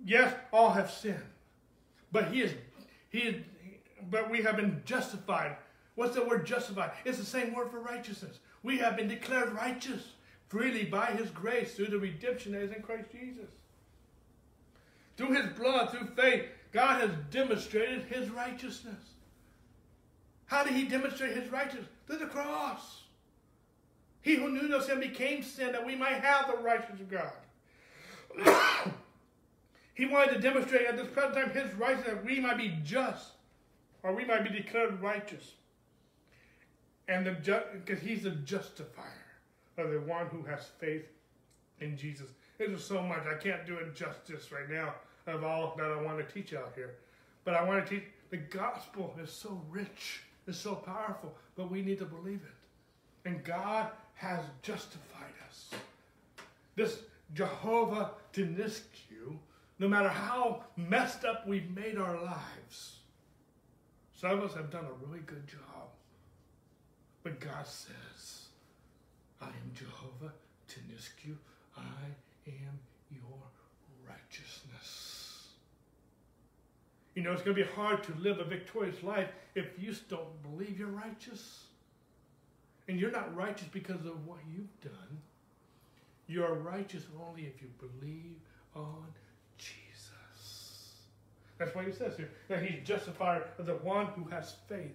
Speaker 1: Yes, all have sinned, but he is, he is, but we have been justified. What's the word justified? It's the same word for righteousness. We have been declared righteous freely by his grace through the redemption that is in Christ Jesus. Through his blood, through faith, God has demonstrated his righteousness. How did he demonstrate his righteousness? Through the cross. He who knew no sin became sin that we might have the righteousness of God. he wanted to demonstrate at this present time his righteousness that we might be just, or we might be declared righteous. And the because he's the justifier of the one who has faith in Jesus. There's so much I can't do it justice right now of all that I want to teach out here. But I want to teach the gospel is so rich, it's so powerful, but we need to believe it. And God has justified us. This Jehovah Tsidkenu, no matter how messed up we've made our lives, some of us have done a really good job. But God says, I am Jehovah Tsidkenu. I am your righteousness. You know, it's going to be hard to live a victorious life if you don't believe you're righteous. And you're not righteous because of what you've done. You're righteous only if you believe on. That's why he says here that he's justified of the one who has faith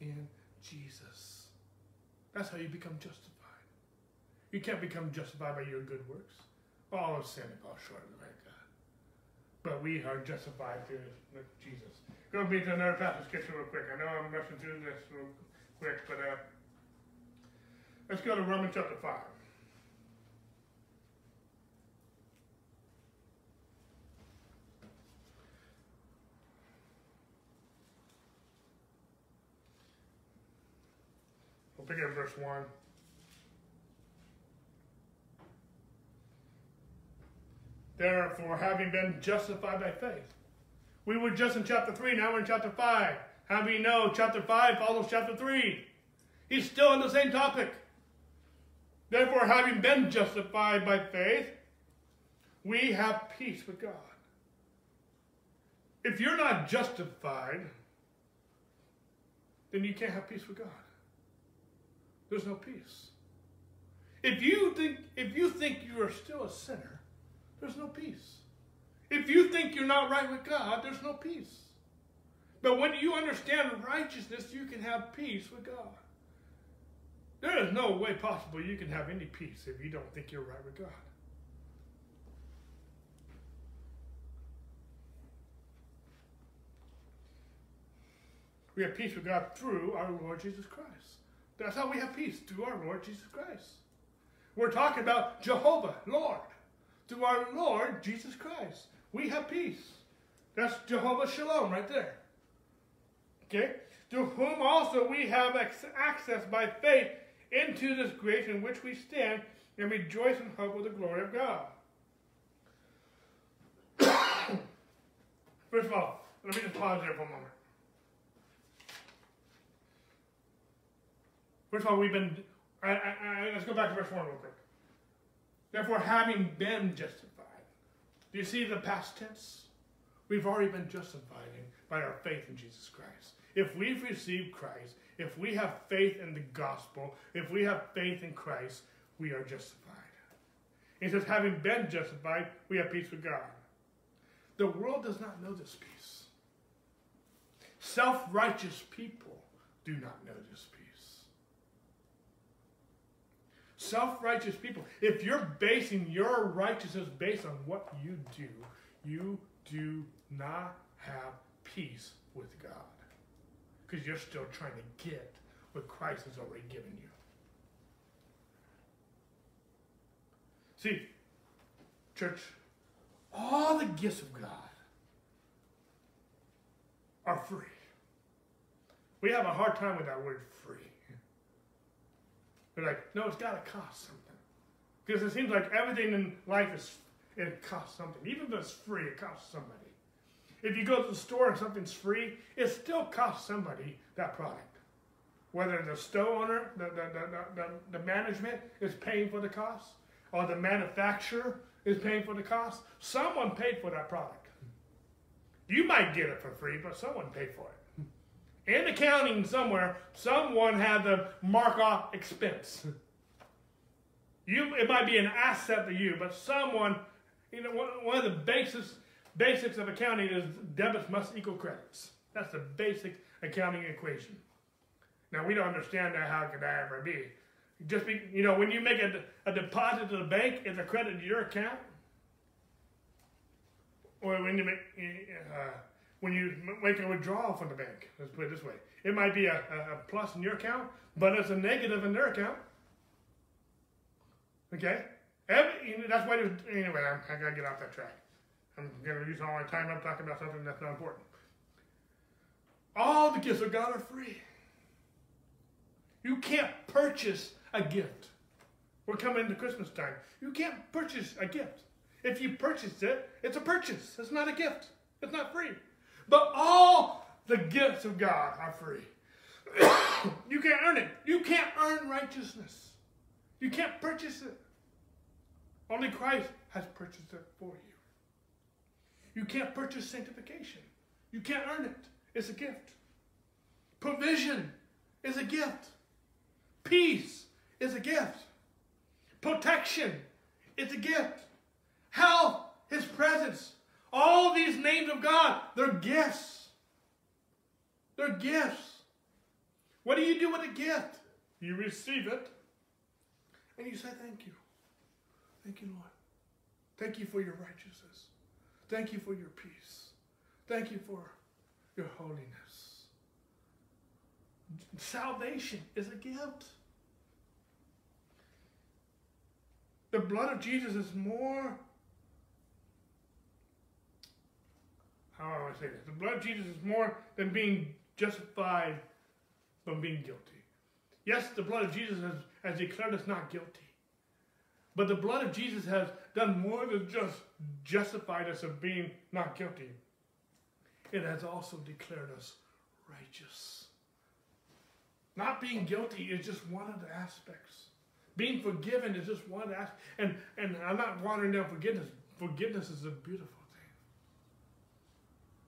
Speaker 1: in Jesus. That's how you become justified. You can't become justified by your good works. All of sin and fall short of the right God. But we are justified through Jesus. Go be to another passage scripture real quick. I know I'm rushing through this real quick, but uh, let's go to Romans chapter 5. We'll pick up verse 1. Therefore, having been justified by faith. We were just in chapter 3, now we're in chapter 5. How do we know chapter 5 follows chapter 3? He's still on the same topic. Therefore, having been justified by faith, we have peace with God. If you're not justified, then you can't have peace with God. There's no peace. If you think if you think you are still a sinner, there's no peace. If you think you're not right with God, there's no peace. But when you understand righteousness, you can have peace with God. There is no way possible you can have any peace if you don't think you're right with God. We have peace with God through our Lord Jesus Christ. That's how we have peace, through our Lord Jesus Christ. We're talking about Jehovah, Lord through our Lord Jesus Christ. We have peace. That's Jehovah Shalom right there. Okay? To whom also we have access by faith into this grace in which we stand and rejoice in hope of the glory of God. First of all, let me just pause there for a moment. First of all, we've been. I, I, I, let's go back to verse 1 real quick. Therefore, having been justified. Do you see the past tense? We've already been justified by our faith in Jesus Christ. If we've received Christ, if we have faith in the gospel, if we have faith in Christ, we are justified. He says, having been justified, we have peace with God. The world does not know this peace. Self righteous people do not know this peace self righteous people. If you're basing your righteousness based on what you do, you do not have peace with God. Because you're still trying to get what Christ has already given you. See, church, all the gifts of God are free. We have a hard time with that word free. They're like, no, it's got to cost something. Because it seems like everything in life is it costs something. Even if it's free, it costs somebody. If you go to the store and something's free, it still costs somebody that product. Whether the store owner, the, the, the, the, management is paying for the cost, or the manufacturer is paying for the cost, someone paid for that product. You might get it for free, but someone paid for it in accounting somewhere, someone had to mark off expense. You, it might be an asset to you, but someone, you know, one, of the basics, basics of accounting is debits must equal credits. That's the basic accounting equation. Now we don't understand that. How could that ever be? Just be, you know, when you make a, a deposit to the bank, it's a credit to your account. Or when you make, uh, when you make a withdrawal from the bank, let's put it this way, it might be a, a, plus in your account, but it's a negative in their account. Okay, Every, you know, that's why. Anyway, I'm, I gotta get off that track. I'm gonna use all my time up talking about something that's not important. All the gifts of God are free. You can't purchase a gift. We're coming into Christmas time. You can't purchase a gift. If you purchase it, it's a purchase. It's not a gift. It's not free. But all the gifts of God are free. you can't earn it. You can't earn righteousness. You can't purchase it. Only Christ has purchased it for you. You can't purchase sanctification. You can't earn it. It's a gift. Provision is a gift. Peace is a gift. Protection is a gift. Health, His presence. All these names of God, they're gifts. They're gifts. What do you do with a gift? You receive it and you say thank you. Thank you, Lord. Thank you for your righteousness. Thank you for your peace. Thank you for your holiness. Salvation is a gift. The blood of Jesus is more. How do I say this? The blood of Jesus is more than being justified from being guilty. Yes, the blood of Jesus has, has declared us not guilty. But the blood of Jesus has done more than just justified us of being not guilty. It has also declared us righteous. Not being guilty is just one of the aspects. Being forgiven is just one aspect. And, and I'm not watering down forgiveness. Forgiveness is a beautiful.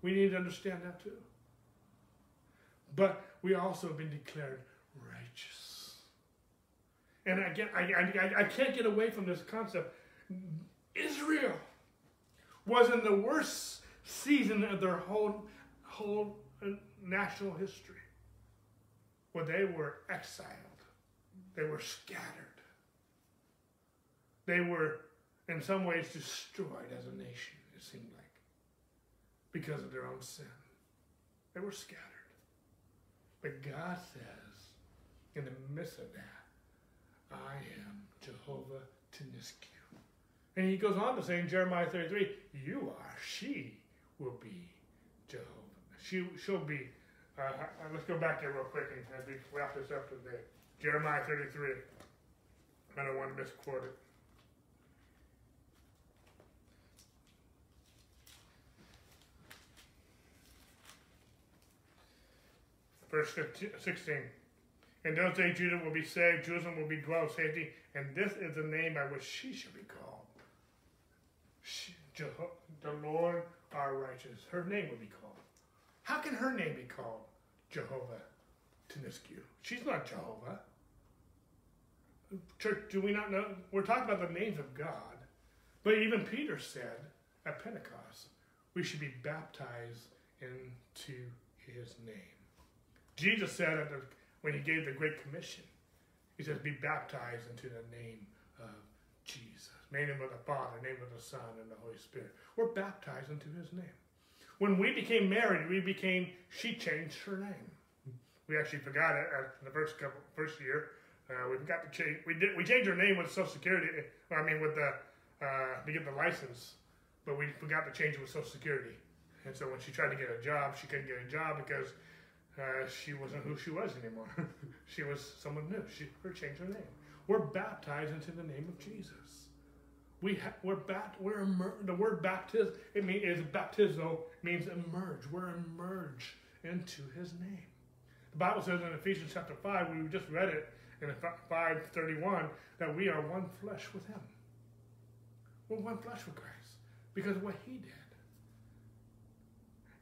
Speaker 1: We need to understand that too. But we also have been declared righteous. And again, I, I, I can't get away from this concept. Israel was in the worst season of their whole, whole uh, national history where they were exiled, they were scattered, they were in some ways destroyed as a nation, it seemed like, because of their own sin. They were scattered. But God says, in the midst of that, I am Jehovah Tsidkenu. And he goes on to say in Jeremiah 33, You are, she will be Jehovah. She, she'll be. Uh, uh let's go back there real quick and as we wrap this up today. Jeremiah 33. I don't want to misquote it. Verse 15, 16. In those days, Judah will be saved, Jerusalem will be dwelled safety, and this is the name by which she shall be called. She, Jeho- the Lord our righteous. Her name will be called. How can her name be called Jehovah Tsidkenu? She's not Jehovah. Church, do we not know? We're talking about the names of God. But even Peter said at Pentecost, we should be baptized into his name. Jesus said the, when he gave the Great Commission, he says, be baptized into the name of Jesus. Name of the Father, name of the Son, and the Holy Spirit. We're baptized into his name. When we became married, we became, she changed her name. We actually forgot it at the first couple, first year. Uh, we forgot to change. We did. We changed her name with Social Security. I mean, with the uh, to get the license, but we forgot to change it with Social Security. And so when she tried to get a job, she couldn't get a job because uh, she wasn't who she was anymore. she was someone new. She changed her name. We're baptized into the name of Jesus. We ha- we're bapt- we're the word baptiz it mean is baptizo means emerge. We're emerge into His name. The Bible says in Ephesians chapter five, we just read it in five thirty one that we are one flesh with Him. We're one flesh with Christ because of what He did.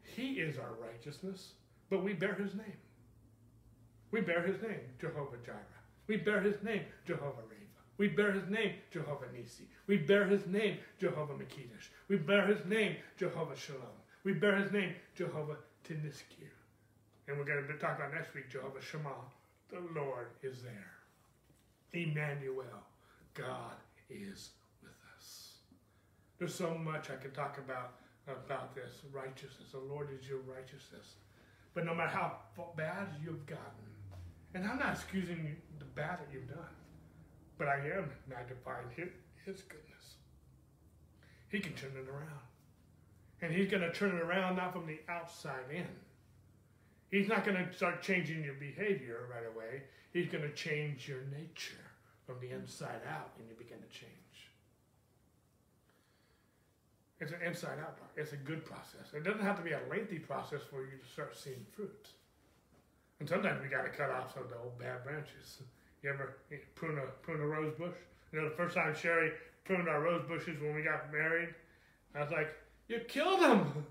Speaker 1: He is our righteousness, but we bear His name. We bear His name, Jehovah Jireh. We bear His name, Jehovah Rapha. We bear his name, Jehovah Nissi. We bear his name, Jehovah M'Kaddesh. We bear his name, Jehovah Shalom. We bear his name, Jehovah Tsidkenu. And we're going to talk about next week, Jehovah Shammah, the Lord is there. Emmanuel, God is with us. There's so much I could talk about about this righteousness. The Lord is your righteousness. But no matter how bad you've gotten, and I'm not excusing the bad that you've done, but I am magnifying his, his goodness. He can turn it around. And he's going to turn it around not from the outside in. He's not going to start changing your behavior right away. He's going to change your nature from the inside out, and you begin to change. It's an inside out. It's a good process. It doesn't have to be a lengthy process for you to start seeing fruit. And sometimes we got to cut off some of the old bad branches. You ever prune a prune a rose bush? You know, the first time Sherry pruned our rose bushes when we got married, I was like, "You killed them!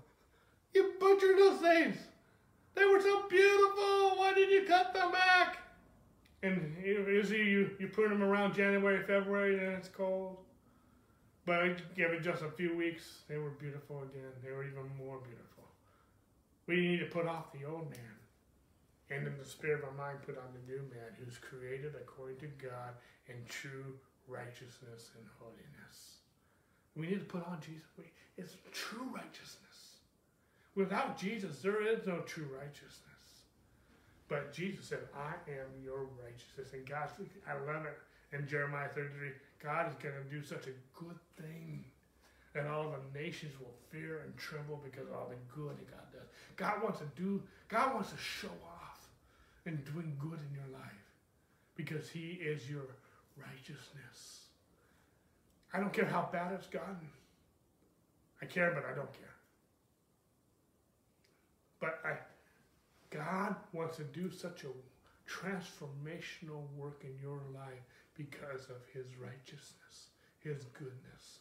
Speaker 1: You butchered those things! They were so beautiful! Why did you cut them back?" And usually you you prune them around January, February, and it's cold. But I give it just a few weeks, they were beautiful again. They were even more beautiful. We need to put off the old man and in the spirit of our mind put on the new man who's created according to God in true righteousness and holiness. We need to put on Jesus. It's true righteousness. Without Jesus, there is no true righteousness. But Jesus said, I am your righteousness. And God, I love it in Jeremiah 33. God is going to do such a good thing and all the nations will fear and tremble because of all the good that God does. God wants to do, God wants to show off in doing good in your life because He is your righteousness. I don't care how bad it's gotten. I care, but I don't care. But I, God wants to do such a transformational work in your life because of his righteousness, his goodness.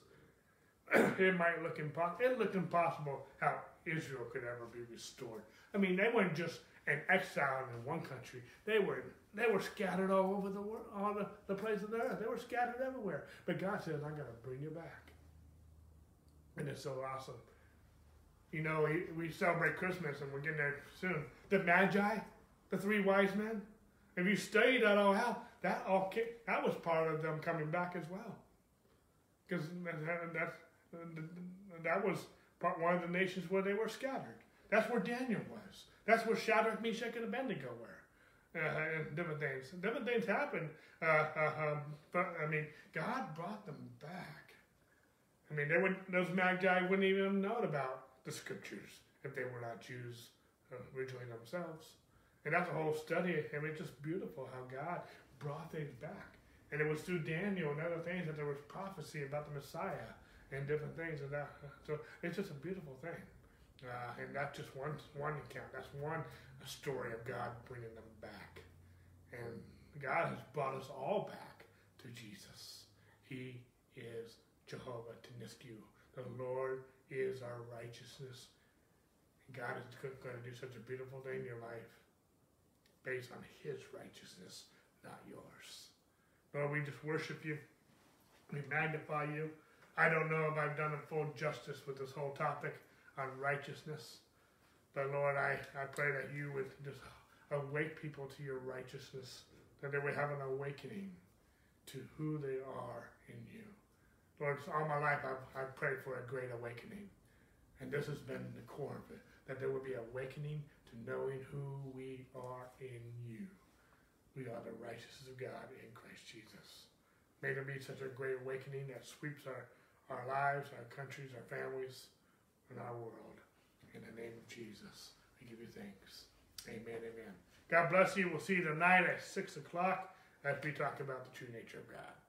Speaker 1: it might look impossible. It looked impossible how Israel could ever be restored. I mean, they weren't just an exile in one country. They were they were scattered all over the world, all the, the places of the earth. They were scattered everywhere. But God says, I'm going to bring you back. And it's so awesome. You know, we, we celebrate Christmas and we're getting there soon. The Magi, the three wise men, if you study that all out, that all that was part of them coming back as well, because that, that was part one of the nations where they were scattered. That's where Daniel was. That's where Shadrach, Meshach, and Abednego were, uh, and different things. Different things happened, uh, uh, um, but I mean, God brought them back. I mean, they would those magi wouldn't even have known about the scriptures if they were not Jews uh, originally themselves. And that's a whole study. I mean, it's just beautiful how God brought things back. And it was through Daniel and other things that there was prophecy about the Messiah and different things. And that, so it's just a beautiful thing. Uh, and that's just one one account. That's one story of God bringing them back. And God has brought us all back to Jesus. He is Jehovah Tsidkenu. The Lord is our righteousness. God is going to do such a beautiful thing in your life based on his righteousness, not yours. Lord, we just worship you. We magnify you. I don't know if I've done a full justice with this whole topic on righteousness. But Lord, I, I pray that you would just awake people to your righteousness, that they would have an awakening to who they are in you. Lord, all my life I've, I've prayed for a great awakening. And this has been the core of it, that there would be awakening to knowing who we are in you. We are the righteousness of God in Christ Jesus. May there be such a great awakening that sweeps our, our lives, our countries, our families, and our world. In the name of Jesus, I give you thanks. Amen, amen. God bless you. We'll see you tonight at 6 o'clock as we talk about the true nature of God.